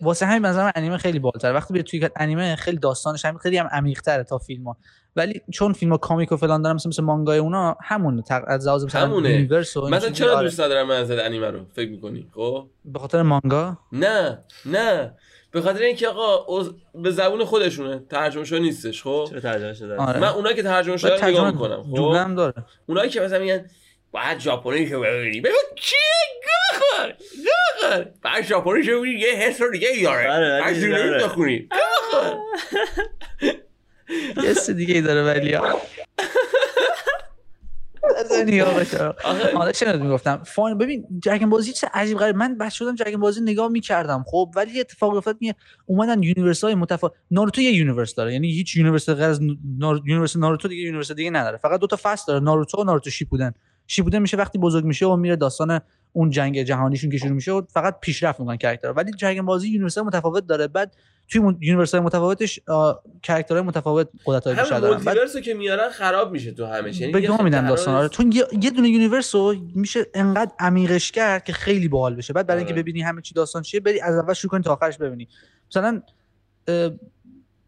واسه همین مثلا انیمه خیلی بالاتر. وقتی به توی انیمه خیلی داستانش هم خیلی هم عمیق تره تا فیلم ها ولی چون فیلم ها کامیک و فلان دارم مثل, مثل مانگای اونا همونه تق... از لحاظ مثلا همونه. مثلا چرا آره. دوست ندارم من از انیمه رو فکر می‌کنی؟ خب؟ به خاطر مانگا؟ نه نه. به خاطر اینکه آقا به زبون خودشونه. ترجمه شده نیستش خب؟ چرا ترجمه شده؟ آره. من اونایی که ترجمه شده رو نگاه می‌کنم خب؟ داره. اونایی که مثلا میگن باید ژاپنی شو ببینی. بگو چی؟ گخور گخور بعد ژاپنی شو ببینی یه حس رو دیگه داره بعد جوری بخونی. گخور یه دیگه ای داره ولی. حالا چه می‌گفتم. فاین ببین جگن بازی چه عجیب غریب. من بچه شدم جگن بازی نگاه می‌کردم. خب ولی یه اتفاق افتاد. میگه اومدن universe های متفاوت ناروتو یه universe داره. یعنی هیچ universe غیر از universe ناروتو دیگه universe دیگه نداره. فقط دو تا فصل داره. ناروتو و ناروتو شیپودن شیپودن میشه وقتی بزرگ میشه و میره داستان اون جنگ جهانیشون که شروع میشه و فقط پیشرفت می‌کنن character ولی دراگون بال زی universe متفاوت داره. بعد توی universe متفاوتش character های متفاوت قدرت های بیشتر دارن. بعد که میارن خراب میشه تو همش یعنی به گا میدن داستانا رو. چون یه دونه universe رو میشه انقدر عمیقش کرد که خیلی باحال بشه. بعد برای اینکه آره. ببینی همه چی داستان چیه بری از اول شروع کنی تا آخرش ببینی. مثلا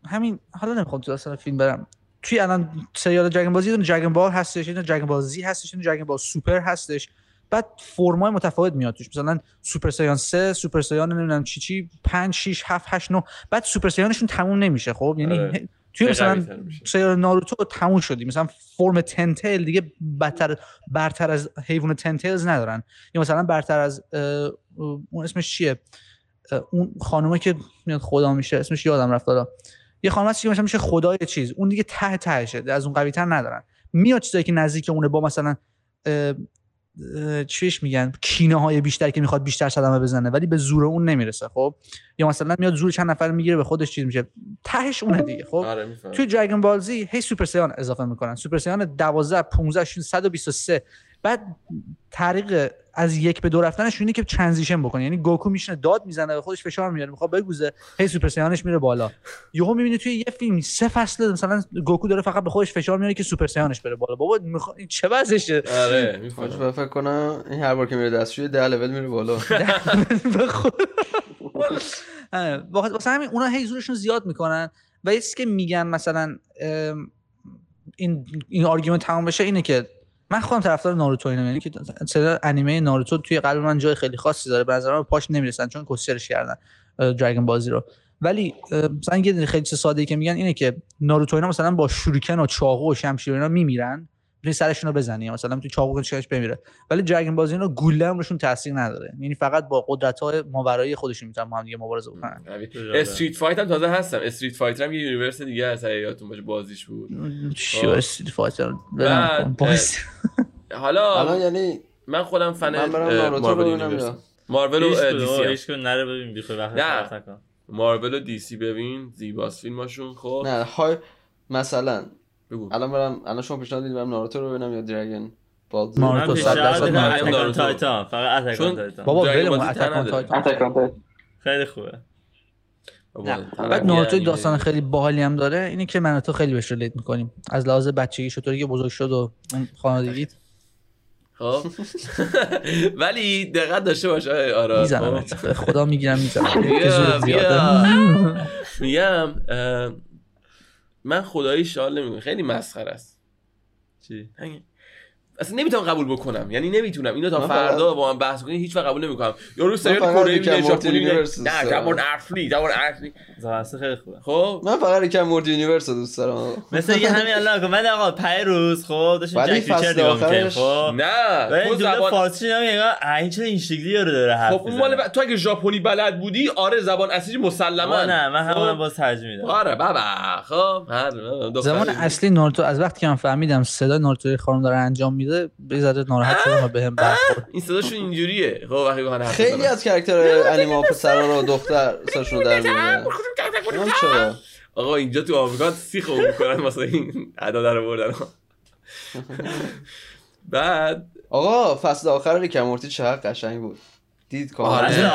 همین حالا نمی‌خوام تو داستان فیلم برم. توی الان سریال دراگون بازی دونه دراگون بال هستش این دراگون بال زی هستش این دراگون بال سوپر هستش. بعد فرمای متفاوت میاد توش. مثلا سوپر سایان 3 سوپر سایان نمی‌دونم چی چی 5 6 7 8 9 بعد سوپر سایانشون تموم نمیشه خب؟ یعنی آره. توی مثلا سریال ناروتو تموم شدی. مثلا فرم تنتل دیگه بدتر برتر از حیوان تنتلز ندارن. یا مثلا برتر از اون اسمش چیه؟ اون خانومه که میاد خدا میشه اسمش یادم رفت حالا. یه خانم هست که مثلا میشه خدای چیز. اون دیگه ته تهشه از اون قوی تر ندارن. میاد چیزایی که نزدیک اونه با مثلا چیش میگن؟ کینه های بیشتر که می‌خواد بیشتر صدمه بزنه ولی به زور اون نمی‌رسه خب؟ یا مثلا میاد زور چند نفر می‌گیره به خودش چیز میشه. تهش اونه دیگه خب؟ آره توی دراگون بالزی هی سوپر سیان اضافه می‌کنن. سوپر سیان 12 15 123 بعد طریق از یک به دو رفتنش اینه که transition بکنه یعنی گوکو میشینه داد می‌زنه به خودش فشار میاره می‌خواد بگوزه هی Super Saiyan ش میره بالا. یهو می‌بینی توی یه فیلم سه فصل مثلا گوکو داره فقط به خودش فشار میاره که Super Saiyan ش بره بالا. بابا می‌خواد این چه وضعشه؟ آره می‌فهمم فکر کنم این هر بار که میره دستشوی ده لول میره بالا. واسه همین اونا هی زورشون زیاد می‌کنن. و یه که میگن مثلا این این argument تمام بشه اینه که من خودم طرفدار ناروتو اینم یعنی که سریال انیمه ناروتو توی قلب من جای خیلی خاصی داره. به نظر من پاش نمی‌رسن چون کسشرش کردن Dragon Ball Z رو ولی مثلا یه خیلی ساده ای که میگن اینه که ناروتو اینا مثلا با شوریکن و چاقو و شمشیر اینا میمیرن. می‌تونی سرشون رو بزنی. مثلا تو چاقو کنش بمیره. ولی Dragon Ball Z اینا گوله هم روشون تاثیر نداره. یعنی فقط با قدرت های ماورایی خودشون می‌تونن با هم دیگه مبارزه بکنن. Street فایت هم تازه هستم. استریت فایتر هم یه یونیورس دیگه از یادتون باشه بازیش بود. شو استریت فایتر حالا الان یعنی من خودم فن مارول مارول و دی سی نره ببین بی وقت مارول و دی سی ببین. زیباست فیلماشون خب. نه های مثلا بگو. الان برم الان شما پیشنهاد می‌دید برم ناروتو رو ببینم یا دراگون بال ناروتو 100 درصد ناروتو. تایتان. فقط اتاک تایتان. بابا ولمون اتاک تایتان. خیلی خوبه. بعد ناروتو داستان خیلی باحالی هم داره. اینی که من تو خیلی بهش ریلیت می‌کنیم. از لحاظ بچگی چطوری که بزرگ شد و اون خانوادگی خب. ولی دقت داشته باشه آره می‌زنم. خدا می‌گیرم می‌زنم. میگم من خدایی شال نمی‌کنم. خیلی مسخره است. چی؟ اصلا نمی‌تونم قبول بکنم. یعنی نمی‌تونم. اینو تا فردا با من بحث کنیم هیچ وقت قبول نمی‌کنم. یارو سریال کره می‌بینه ژاپنی نه در مورد ارفلی در مورد ارفلی زاسته خیلی خوبه. خب. من فقط یکم مورد یونیورس دوست دارم. مثل اینکه همین الان من آقا پای روز خب داشتم جک ریچر نگاه می‌کردم خب. نه تو زبان فارسی نمیگم این چه این شکلی یارو داره حرف خب اون مال تو اگه ژاپنی بلد بودی آره زبان اصلی مسلما. نه من همون باز ترجمه میدم. آره بابا خب زبان اصلی ناروتو از وقتی که من فهمیدم صدا ناروتو خانم داره انجام میده بذاره ناراحت شدم و بهم برخورد. این صداشون اینجوریه. خب وقتی خیلی از کاراکتر انیمه پسرا رو دختر صداشون در میاد آقا اینجا تو آمریکا سیخ می‌کنن واسه این ادا در آوردن. بعد آقا فصل آخر Rick Morty چقدر قشنگ بود. دید کاملا آره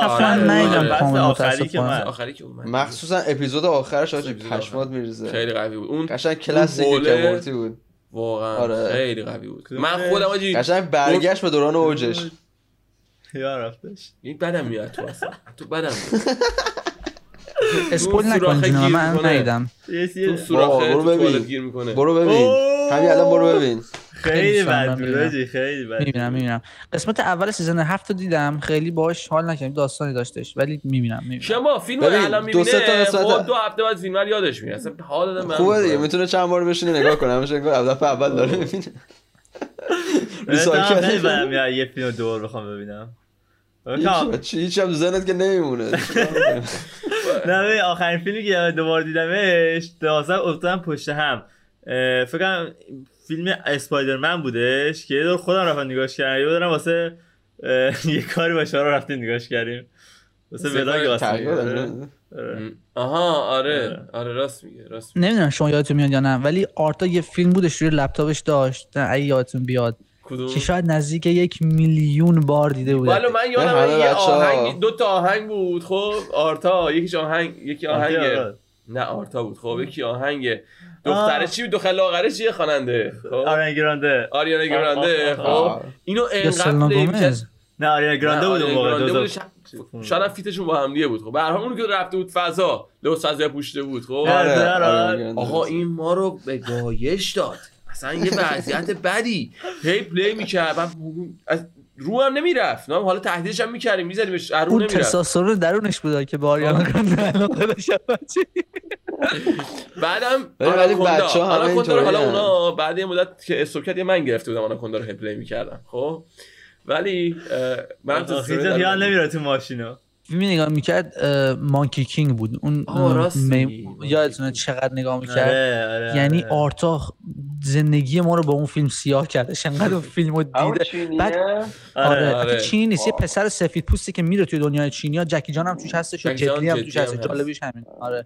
آخری که آخری که اومد. مخصوصا اپیزود آخرش حاجی پشمات میریزه. خیلی قوی بود. اون قشنگ کلاسیک Rick Morty بود. واقعا آره. خیلی قوی بود. من خودم آجی قشنگ برگشت به دوران اوجش. یا رفتش. این بدم میاد تو اصلا. تو بدم اسپول نکن من نیدم تو سوراخ برو ببین. برو ببین. همین الان برو ببین. خیلی بد خیلی بد می‌بینم می‌بینم. قسمت اول سیزن هفت رو دیدم خیلی باش حال نکردم داستانی داشتش ولی می‌بینم می‌بینم. شما فیلم رو الان می‌بینه دو, خب دو هفته بعد فیلم رو یادش میاد. اصلا حال دادم خوبه دیگه می‌تونه چند بار بشینه نگاه کنه همش انگار دفعه اول داره می‌بینه. بدم یه فیلم دور بخوام ببینم. هیچ هم زنت که نمیمونه. نه آخرین فیلمی که دوباره دیدمش دوازده افتادم پشت هم. فکر فیلم اسپایدرمن بودش که یه دور خودم رفتم نگاش کردم. یه دارم واسه یه کاری با شارا رفتیم نگاش کردیم. واسه vlog آره. آها آره. آره, آره راست میگه راست میگه. نمی‌دونم شما یادتون میاد یا نه ولی آرتا یه فیلم بودش روی لپتاپش داشت. اگه یادتون بیاد؟ که شاید نزدیک یک میلیون بار دیده بود ولی من یادم یه آهنگ دو تا آهنگ بود خب. آرتا یکیش آهنگ یکی آهنگ نه آرتا بود خب. یکی آهنگ دختره چی بود؟ دختر لاغره چیه خواننده؟ خب. Ariana Grande. Ariana Grande خب. اینو انقدر نه Ariana Grande بود اون موقع شاید feat شون با هم دیگه بود. خب به هر اون که رفته بود فضا لباس فضا پوشیده بود خب. آره، آره. آقا این ما رو به گایش داد. اصلا یه وضعیت بدی. هی play می‌کرد. رو هم نمی‌رفت. نه حالا تهدیدش هم می‌کردیم. می‌زدیم رو اون نمی‌رفت. تستوسترون درونش بود که با Ariana بعدم Anaconda. Anaconda حالا اونا بعد یه مدت که استوکت یه من گرفته بودم Anaconda رو play می‌کردم. خب؟ ولی من تو خیلی نمیره تو ماشینا. فیلم نگاه می‌کرد Monkey King بود. اون می... یادتونه چقدر نگاه می‌کرد؟ آره، آره، یعنی آره. آرتا زندگی ما رو با اون فیلم سیاه کردش انقدر اون فیلم رو دیده. بعد آره, آره. چینی نیست. یه پسر سفید پوستی که میره توی دنیای چینی ها جکی چان هم توش هستش و جت لی هم توش هستش. جالبیش همین. آره.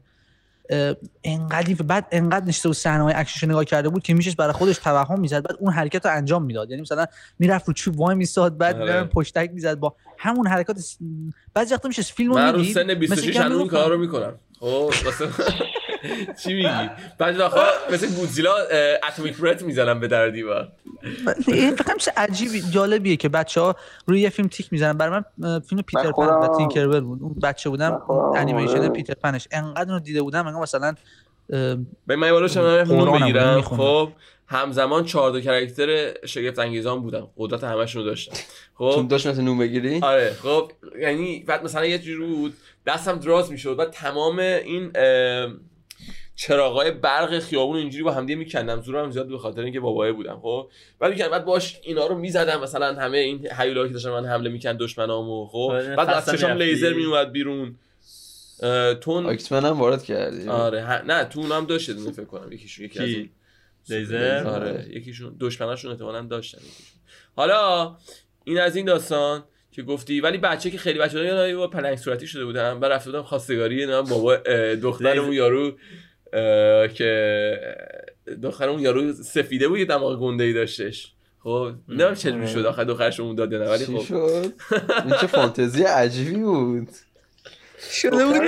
انقدر بعد انقدر نشسته و صحنه های اکشنش نگاه کرده بود که میشه برای خودش توهم می‌زد. بعد اون حرکت رو انجام می‌داد. یعنی مثلا می‌رفت رو چوب وای میساد بعد آره. پشتک می‌زد با همون حرکات بعضی وقتا میشه فیلمو می‌دید من رو سن 26 هنوز این کارا رو می‌کنم. چی میگی؟ بعد وقتا مثل گودزیلا اتمیک برت می‌زنم به در دیوار این میشه عجیبی جالبیه که بچه ها روی یه فیلم تیک می‌زنن. برای من فیلم پیتر پن و تینکربل بود. اون بچه بودم انیمیشن پیتر پنش. انقدر رو دیده بودم انگار مثلا به من بالا شما بگیرم خب همزمان چهار دو کرکتر شگفت انگیزان بودن قدرت همشون رو داشتن خب چون داشت مثلا نون بگیری؟ آره. خب یعنی بعد مثلا یه جوری بود دستم دراز می‌شد. و تمام این چراغای برق خیابون اینجوری با همدیگه میکندم. زورم زیاد به خاطر اینکه بابایه بودم خب؟ بعد می‌کردم بعد باش اینا رو می‌زدم. مثلا همه این هیولا که داشتن من حمله میکن دشمنامو خب؟ آره، بعد از چشام لیزر میومد بیرون. تون اکسمن هم وارد کردی؟ آره ه... نه تون هم داشت فکر کنم. یکیشون یکی از لیزر؟ آره یکیشون دشمناشون احتمالاً داشتن یکیشون. حالا این از این داستان که گفتی ولی بچه که خیلی بچه یادم با پلنگ صورتی شده بودم و رفته بودم خواستگاری نه بابا دخترمون یارو. که دخترمون یارو سفیده بود یه دماغ گنده ای داشتش. خب نمی‌دونم چجوری شد آخر دخترش اون داد نه ولی خب. شد؟ این چه فانتزی عجیبی بود. شده بود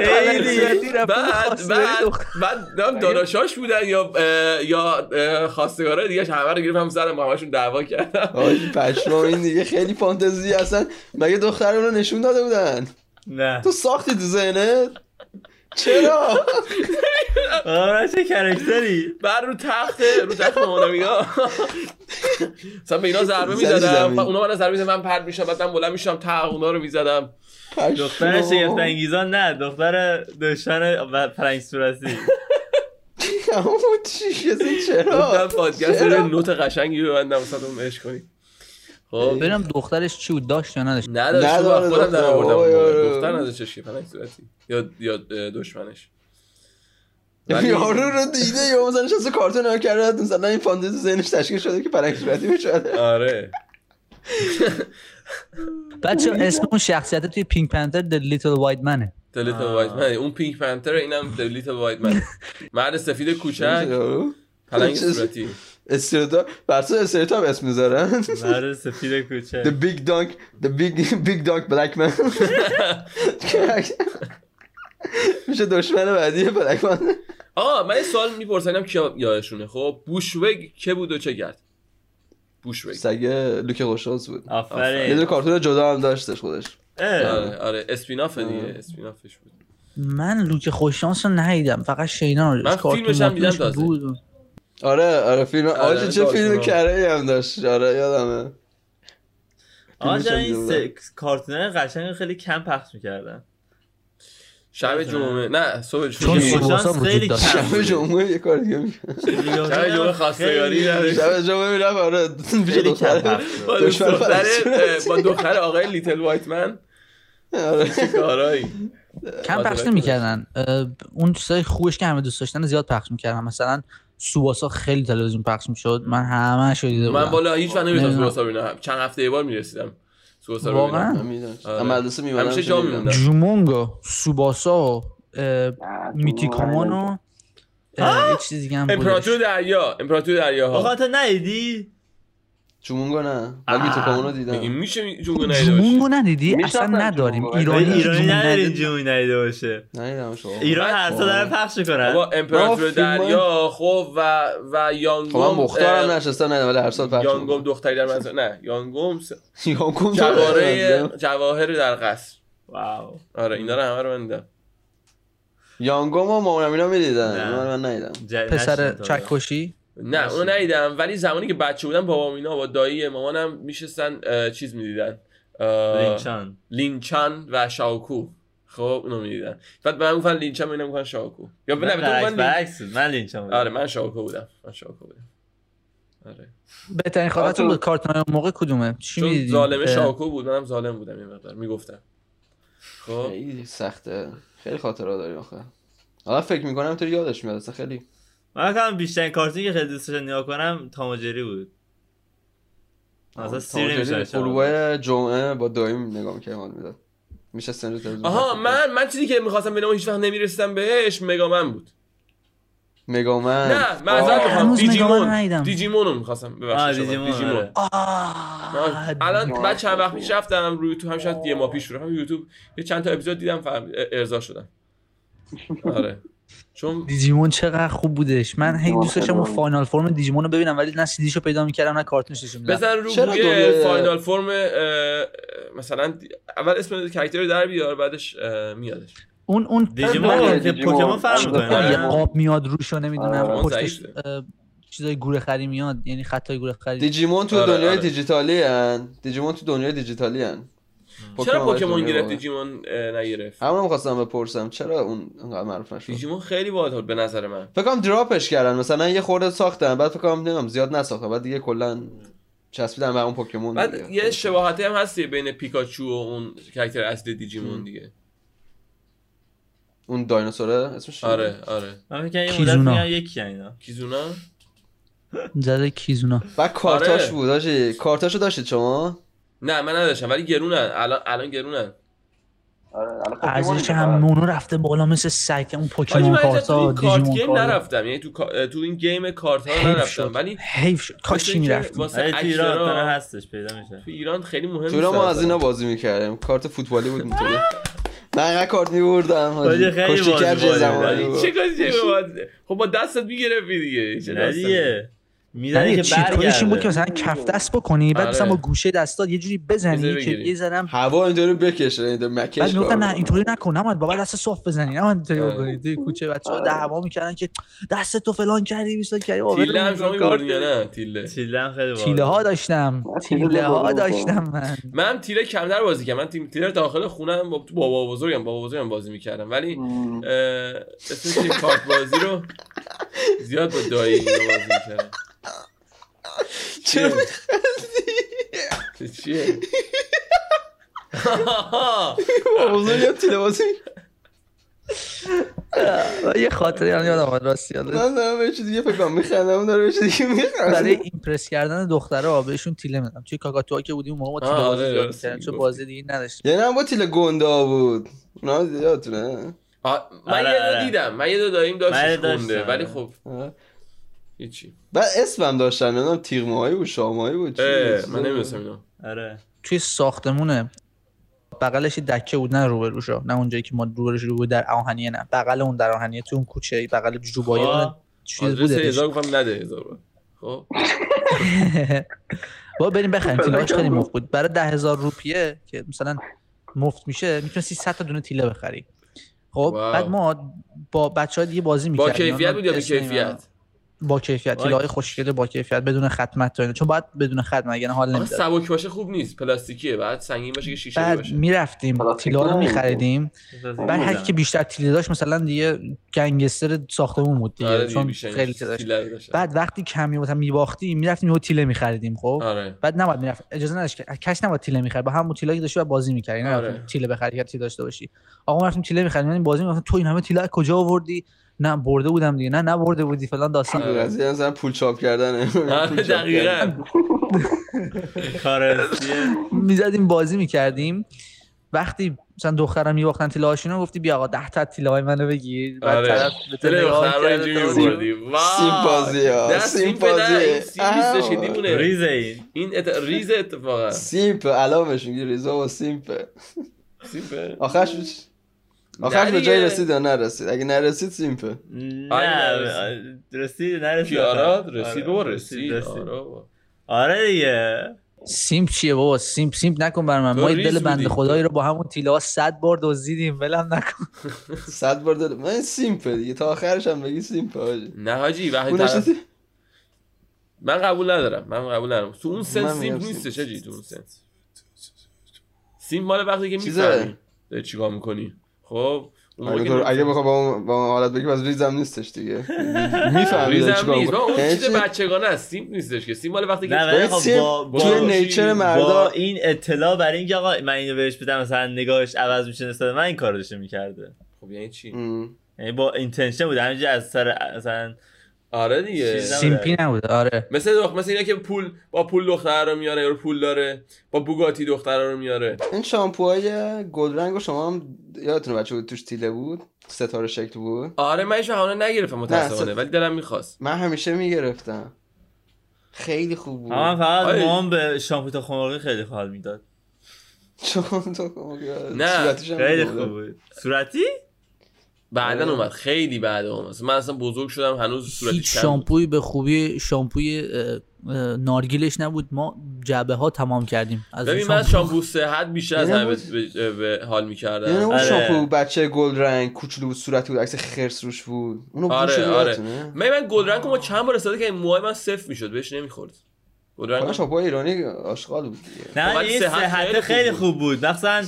بعد بعد بعد داداشاش بودن یا یا خواستگارای دیگه همه رو گرفتم سر همشون دعوا کردم آجی پشمام این دیگه خیلی فانتزی اصلا مگه دختر رو نشون داده بودن؟ نه. تو ساختی تو ذهنت؟ چرا؟ آره چه کرکتری بعد رو تخت رو تخت مامانمینا مثلا به اینا ضربه می‌زدم. اونا من ضربه می‌زدم من پرد میشم بعد من بلند میشم تق اونا رو می‌زدم. دختر شگفت انگیزان نه دختر دشمن پرنگ صورتی. چی چرا؟ گفتم پادکست نوت قشنگی ببندم واسه اون عشق کنی. خب ببینم دخترش چی بود داشت یا نداشت؟ نداشت خودم در آوردم. دختر نداشتش که پرنگ صورتی. یا یا دشمنش. یارو رو دیده یا مثلا شاسه کارتون ها کرده مثلا این فانتزی ذهنش تشکیل شده که پرنگ صورتی بشه آره. بچه اسم اون شخصیت توی پینک پنتر The Little White Manه. The Little White Man اون پینک پنتر اینم The Little White Man مرد سفید کوچک. پلنگ صورتی. استریتا برسا استریتا هم اسم می‌ذارن. مرد سفید کوچک. The Big Dunk The Big Big Dunk Black Man. میشه دشمن بعدی بلک من آقا من یه سوال میپرسنم کیا یادشونه خب بوشوگ که بود و چه کرد؟ بوشوگ. سگه لوک خوششانس بود. آفرین. یه دونه کارتون جدا هم داشتش خودش. آره. آره اسپیناف دیگه اسپینافش بود. من لوک خوششانس رو ندیدم فقط شینا رو من فیلمش هم دیدم تازه. آره آره فیلم آره چه فیلم کره هم داشت آره یادمه. آجه این کارتونه قشنگ خیلی کم پخش می‌کردن. شب جمعه. نه صبح جمعه. خیلی کم شب جمعه یه کار دیگه شب جمعه خواستگاری شب جمعه میرم آره. خیلی کم با دختر آقای لیتل وایت من. چه کارایی کم پخش نمی‌کردن. اون چیزای خوبش که همه دوست داشتن زیاد پخش می‌کردن. مثلا سوباسا خیلی تلویزیون پخش می‌شد. من همه شو دیده من بالا هیچ وقت نمی‌دونم. سوباسا ببینم. چند هفته یه بار می‌رسیدم سوباسا رو واقعا؟ آره. مدرسه میمونم همیشه جا میموندم جومونگو سوباسا میتیکامان و یه چیز دیگه هم امپراتور دریا امپراتور دریا ها آقا تو ندیدی؟ جومونگو نه؟ ولی میتوکامونو دیدم. این میشه جومونگو ندیده جومونگو ندیدی؟ اصلا نداریم. ایرانی ایرانی نداریم جومونگو ندیده باشه. ندیدم شما. ایران هر سال داره پخش کنن. بابا امپراتور دریا خب و و یانگوم خب من مختارم نشستم نه ولی هر سال پخش یانگوم دختری در منزل نه یانگوم یانگوم جواهر جواهر در قصر. واو. آره اینا رو همه رو من دیدم. یانگوم و مامانم اینا می‌دیدن. من من ندیدم. پسر چکشی نه اونو ندیدم ولی زمانی که بچه بودم بابام اینا با دایی مامانم میشستن چیز می‌دیدن. لینچان. لینچان و شاوکو. خب اونو می‌دیدن. بعد من گفتن لینچان میدم میگن شاوکو. یا نه من برعکس من لینچان بودم. آره من شاوکو بودم. من شاوکو بودم. آره. بهترین خاطرتون به کارتون موقع کدومه؟ چی می‌دیدین؟ ظالم شاوکو بود منم ظالم بودم یه مقدار. می‌گفتم. خب. خیلی سخته. خیلی خاطرات داری آخه. حالا فکر می‌کنم تو یادش میاد خیلی من کنم بیشترین کارتونی که خیلی دوستش نگاه کنم تاماجری بود. مثلا سیر نمیشه جمعه با دایم نگاه می‌کردم می‌داد میشه سن تلویزیون آها من من چیزی که می‌خواستم ببینم هیچ وقت نمی‌رسیدم بهش مگامن بود. مگامن. نه معذرت می‌خوام دیجیمون. دیجیمون رو می‌خواستم ببخشید. دیجیمون دیجیمون. الان بعد چند وقت پیش رفتم روی یوتیوب هم شاید یه ماه پیش رو یوتیوب یه چند تا اپیزود دیدم ارضا شدم. آره. چون دیجیمون چقدر خوب بودش. من هی دوست داشتم اون فاینال فرم دیجیمون رو ببینم ولی نه سیدیشو پیدا می‌کردم نه کارتونش نشون میدم بزن رو روی فاینال فرم مثلا اول اسم کاراکتر در بیار بعدش میادش. اون اون دیجیمون که پوکمون فرق می‌کنه. یه قاب میاد روش رو نمی‌دونم. پشتش چیزای گوره خری میاد یعنی خطای گوره خری. دیجیمون تو دنیای دیجیتالی ان دیجیمون تو دنیای دیجیتالی ان چرا پوکمون گرفت دیجیمون نگرفت؟ همون می‌خواستم بپرسم چرا اون انقدر معروف نشد؟ دیجیمون خیلی باحال به نظر من. فکر کنم دراپش کردن مثلا یه خورده ساختن بعد فکر کنم نمی‌دونم زیاد نساختن بعد دیگه کلا چسبیدن به اون پوکمون بعد یه شباهتی هم هستی بین پیکاچو و اون کاراکتر اصلی دیجیمون دیگه. اون دایناسوره اسمش آره آره. من فکر کیزونا. یکی اینا. کیزونا؟ زده کیزونا. و کارتاش آره. بود آجی کارتاشو داشتید شما؟ نه من نداشتم ولی گرونن. الان الان گرونن. ارزش همونو رفته بالا مثل سگ اون پوکمون کارت ها کارت گیم نرفتم. یعنی تو تو این گیم کارت ها نرفتم. ولی حیف شد. کاش چی می‌رفت واسه ایران هستش پیدا میشه. تو ایران خیلی مهم تو ما از اینا بازی می‌کردیم. کارت فوتبالی بود اینطوری. من انقدر کارت میبردم کشتی کرد چه خب با دستت می‌گرفتی چه دیگه. می‌زنی که برگرده. این بود که مثلا کف دست بکنی بعد مثلا با گوشه دستات یه جوری بزنی که یه ذره هوا اینطوری بکشه اینطور مکش بعد نه اینطوری نکن نماید بابا دست صاف بزنی نه اینطوری بکنی. توی کوچه بچه‌ها دعوا می‌کردن که دست تو فلان کردی بیسا کردی. تیله هم شما نه؟ تیله. تیله هم خیلی تیله ها داشتم تیله ها داشتم من. من تیله کمتر بازی کردم. من تیله داخل خونم با بابا بزرگم بابا بزرگم بازی می‌کردم. ولی اسم کارت بازی رو زیاد با دایی بازی می‌کردم. چرا چیه؟ موضوع یاد تیله بازی؟ یه خاطری هم یادم آمد راستی نه نه به چیز دیگه فکر کنم میخندم داره به چیز دیگه میخندم. برای ایمپرس کردن دخترها بهشون تیله میدم توی کاکاتوها که بودیم موقع ما تیله بازی زیاد می‌کردیم چون بازی دیگه نداشتیم. یعنی هم با تیله گنده بود. اونا یادتونه من یه دو دیدم. من یه دو داریم داشتش گنده ولی خب هیچی. بعد اسمم داشتن نمی‌دونم تیغ ماهی بود شامایی بود؟ من نمی‌دونم اینا. آره. توی ساختمونه بغلش دکه بود نه روبروشا نه اونجایی که ما روبروش رو بود در آهنیه نه. بغل اون در آهنیه تو اون کوچه بغل جوبایی چیز بود هزار گفتم نده هزار خب. با بریم بخریم تیلاش خیلی مفت بود. برای ده هزار روپیه که مثلا مفت میشه می‌تونستی 100 تا دونه تیله بخری. خب بعد ما با بچه های دیگه بازی می‌کردیم. با کیفیت بود یا کیفیت؟ با کیفیت تیلای خوشگل با کیفیت بدون ختمت تا چون باید بدون ختم اگه حال نمیده سبک باشه خوب نیست پلاستیکیه بعد سنگین باشه که شیشه بعد باشه. می‌رفتیم تیلا رو میخریدیم. بعد هر که بیشتر تیله داشت مثلا دیگه گنگستر ساختمون بود دیگه آره چون خیلی داشت. بعد وقتی کمی مثلا میباختیم می‌رفتیم یه تیله میخریدیم خب؟ آره. بعد نباید می‌رفت. اجازه نداشت کس نباید تیله می‌خرید با همون تیلایی که داشتی بازی می‌کردی. نه آره. تیله بخری که تیله داشته باشی. آقا ما رفتیم تیله میخریدیم بازی می‌کردیم. تو این همه تیله کجا آوردی؟ نه برده بودم دیگه. نه نه برده بودی فلان داستان. قضیه مثلا پول چاپ کردن. آره، دقیقاً. می‌زدیم بازی می‌کردیم. وقتی مثلا دخترم میباختن تیله هاشونو گفتی بیا آقا 10 تا تیله های منو بگیر. بعد آره. طرف به تو نگاه سیم بازی ها سیم بازی. سیم ریزه این این ریزه اتفاقا. سیمپ علامش میگی ریزه و سیمپ. سیمپ. آخرش آخرش به جای رسید یا نرسید؟ اگه نرسید سیمپه. نه رسید. نرسید؟ کیارا رسید بابا رسید آره دیگه. سیمپ چیه بابا؟ سیمپ سیمپ نکن بر من. ما دل بنده خدایی رو با همون تیله ها صد بار دزدیدیم. ولم نکن. صد بار دل من سیمپه دیگه. تا آخرش هم بگی سیمپه حاجی. نه حاجی وقتی طرف من قبول ندارم من قبول ندارم. تو اون سن سیمپ نیستش حاجی تو اون سن سیمپ مال وقتی که می‌فهمی. داری چیکار می‌کنی؟ خب اگه بخوام با اون با حالت بگی از ریزم نیستش دیگه. می‌فهمی ریزم نیست. اون چیز بچگانه است. سیم نیستش که. سیم مال وقتی که با با نیچر مردا با این اطلاع برای اینکه آقا من اینو بهش بدم مثلا نگاهش عوض میشه نسبت من این کارو داشته می‌کرده. خب یعنی چی؟ یعنی با intention بود. همینجوری از سر مثلا آره دیگه. سیمپی نبود آره. مثل دخ... مثل اینا که پول با پول دختر رو میاره یا پول داره. با بوگاتی دختر رو میاره. این شامپوهای گل رنگ شما هم یادتونه بچه بود توش تیله بود؟ ستاره شکل بود؟ آره من هیچ نگرفتم متاسفانه ولی دلم می‌خواست. من همیشه می‌گرفتم. خیلی خوب بود. من فقط مام به شامپو تخم مرغی خیلی حال می‌داد. چون تو نه. خیلی خوب بود. صورتی؟ بعدا اومد. خیلی بعد اومد. من اصلا بزرگ شدم هنوز صورتی هیچ شامپوی به خوبی شامپوی نارگیلش نبود. ما جعبه ها تمام کردیم. از ببین من شامپو صحت بیشتر از همه به حال می‌کردم. یعنی اون شامپو بچه گل رنگ کوچولو بود صورتی بود عکس خرس روش بود. اونو آره آره. من من گل رنگ ما چند بار استفاده کردم موهای من صفر می‌شد بهش نمی‌خورد. گل رنگ شامپو ایرانی آشغال بود نه این صحت خیلی خوب بود. مثلا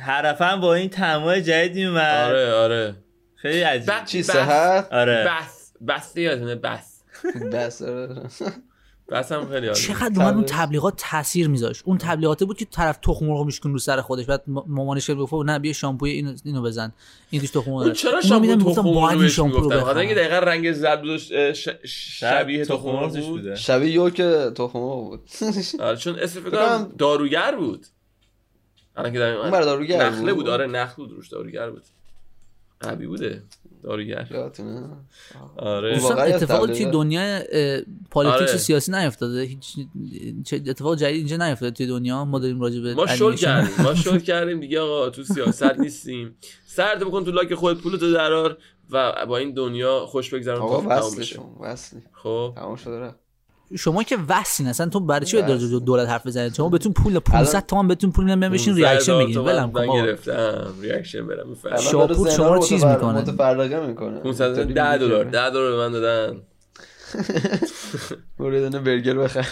حرفا با این تمای جدید اومد آره آره. خیلی عجیب. چی صحت آره. بس. بس یادونه بس. بس آره. بس هم خیلی چقدر اومد اون تبلیغات تاثیر میذاشت. اون تبلیغاته بود که طرف تخم مرغ میشکن رو سر خودش. بعد مامانش گفت نه بیا شامپوی اینو اینو بزن. این توش تخم مرغ. چرا شامپو تخم مرغ شامپو رو بخوام اینکه دقیقاً رنگ زرد بود شبیه تخم مرغ بود. شبیه yolk تخم مرغ بود. آره چون اسم فکر کنم داروگر بود. الان که اون برای داروگر نخله بود. آره نخل بود روش داروگر بود. قوی بوده داروگر. آره. اتفاقی توی دنیا politics آره. سیاسی نیفتاده. هیچ اتفاق جدید اینجا نیفتاده توی دنیا. ما داریم راجع به ما شل کردیم. ما شل کردیم دیگه آقا تو سیاست نیستیم. سرد بکن تو لاک خودت پولتو درار و با این دنیا خوش بگذرون آقا وصل وصل. خب. تمام شده شما که وسین اصلا تو برای چی دو دولت حرف بزنید؟ شما بهتون پول 500 تومن بهتون پول نمیدن بشین ریاکشن بگیرید. ولم کن گرفتم ریاکشن برم شاپور شما رو چیز می‌کنه؟ متفرقه می‌کنه. 510 دلار 10 دلار به من دادن. برو دونه برگر بخر.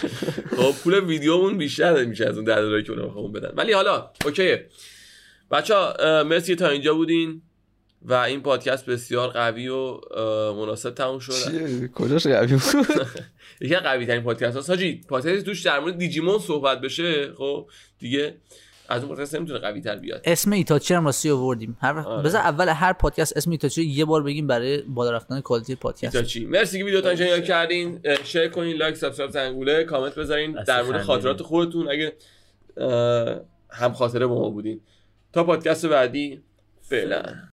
خب پول ویدیومون بیشتر میشه از اون 10 دلاری که اونها بدن. ولی حالا اوکیه. بچه‌ها مرسی تا اینجا بودین. و این پادکست بسیار قوی و مناسب تموم شد کجاش قوی بود؟ یکی قوی ترین پادکست هست حاجی پادکست توش در مورد دیجیمون صحبت بشه. خب دیگه از اون پادکست نمی‌تونه قوی تر بیاد. اسم ایتاچی هم راستی آوردیم. هر آره. بذار اول هر پادکست اسم ایتاچی یه بار بگیم برای بالا رفتن quality پادکست. ایتاچی مرسی که ویدیو نگاه کردین. share کنین like subscribe زنگوله کامنت بذارین. در مورد خاطرات خودتون. اگه هم خاطره با ما بودین. تا پادکست بعدی فعلا.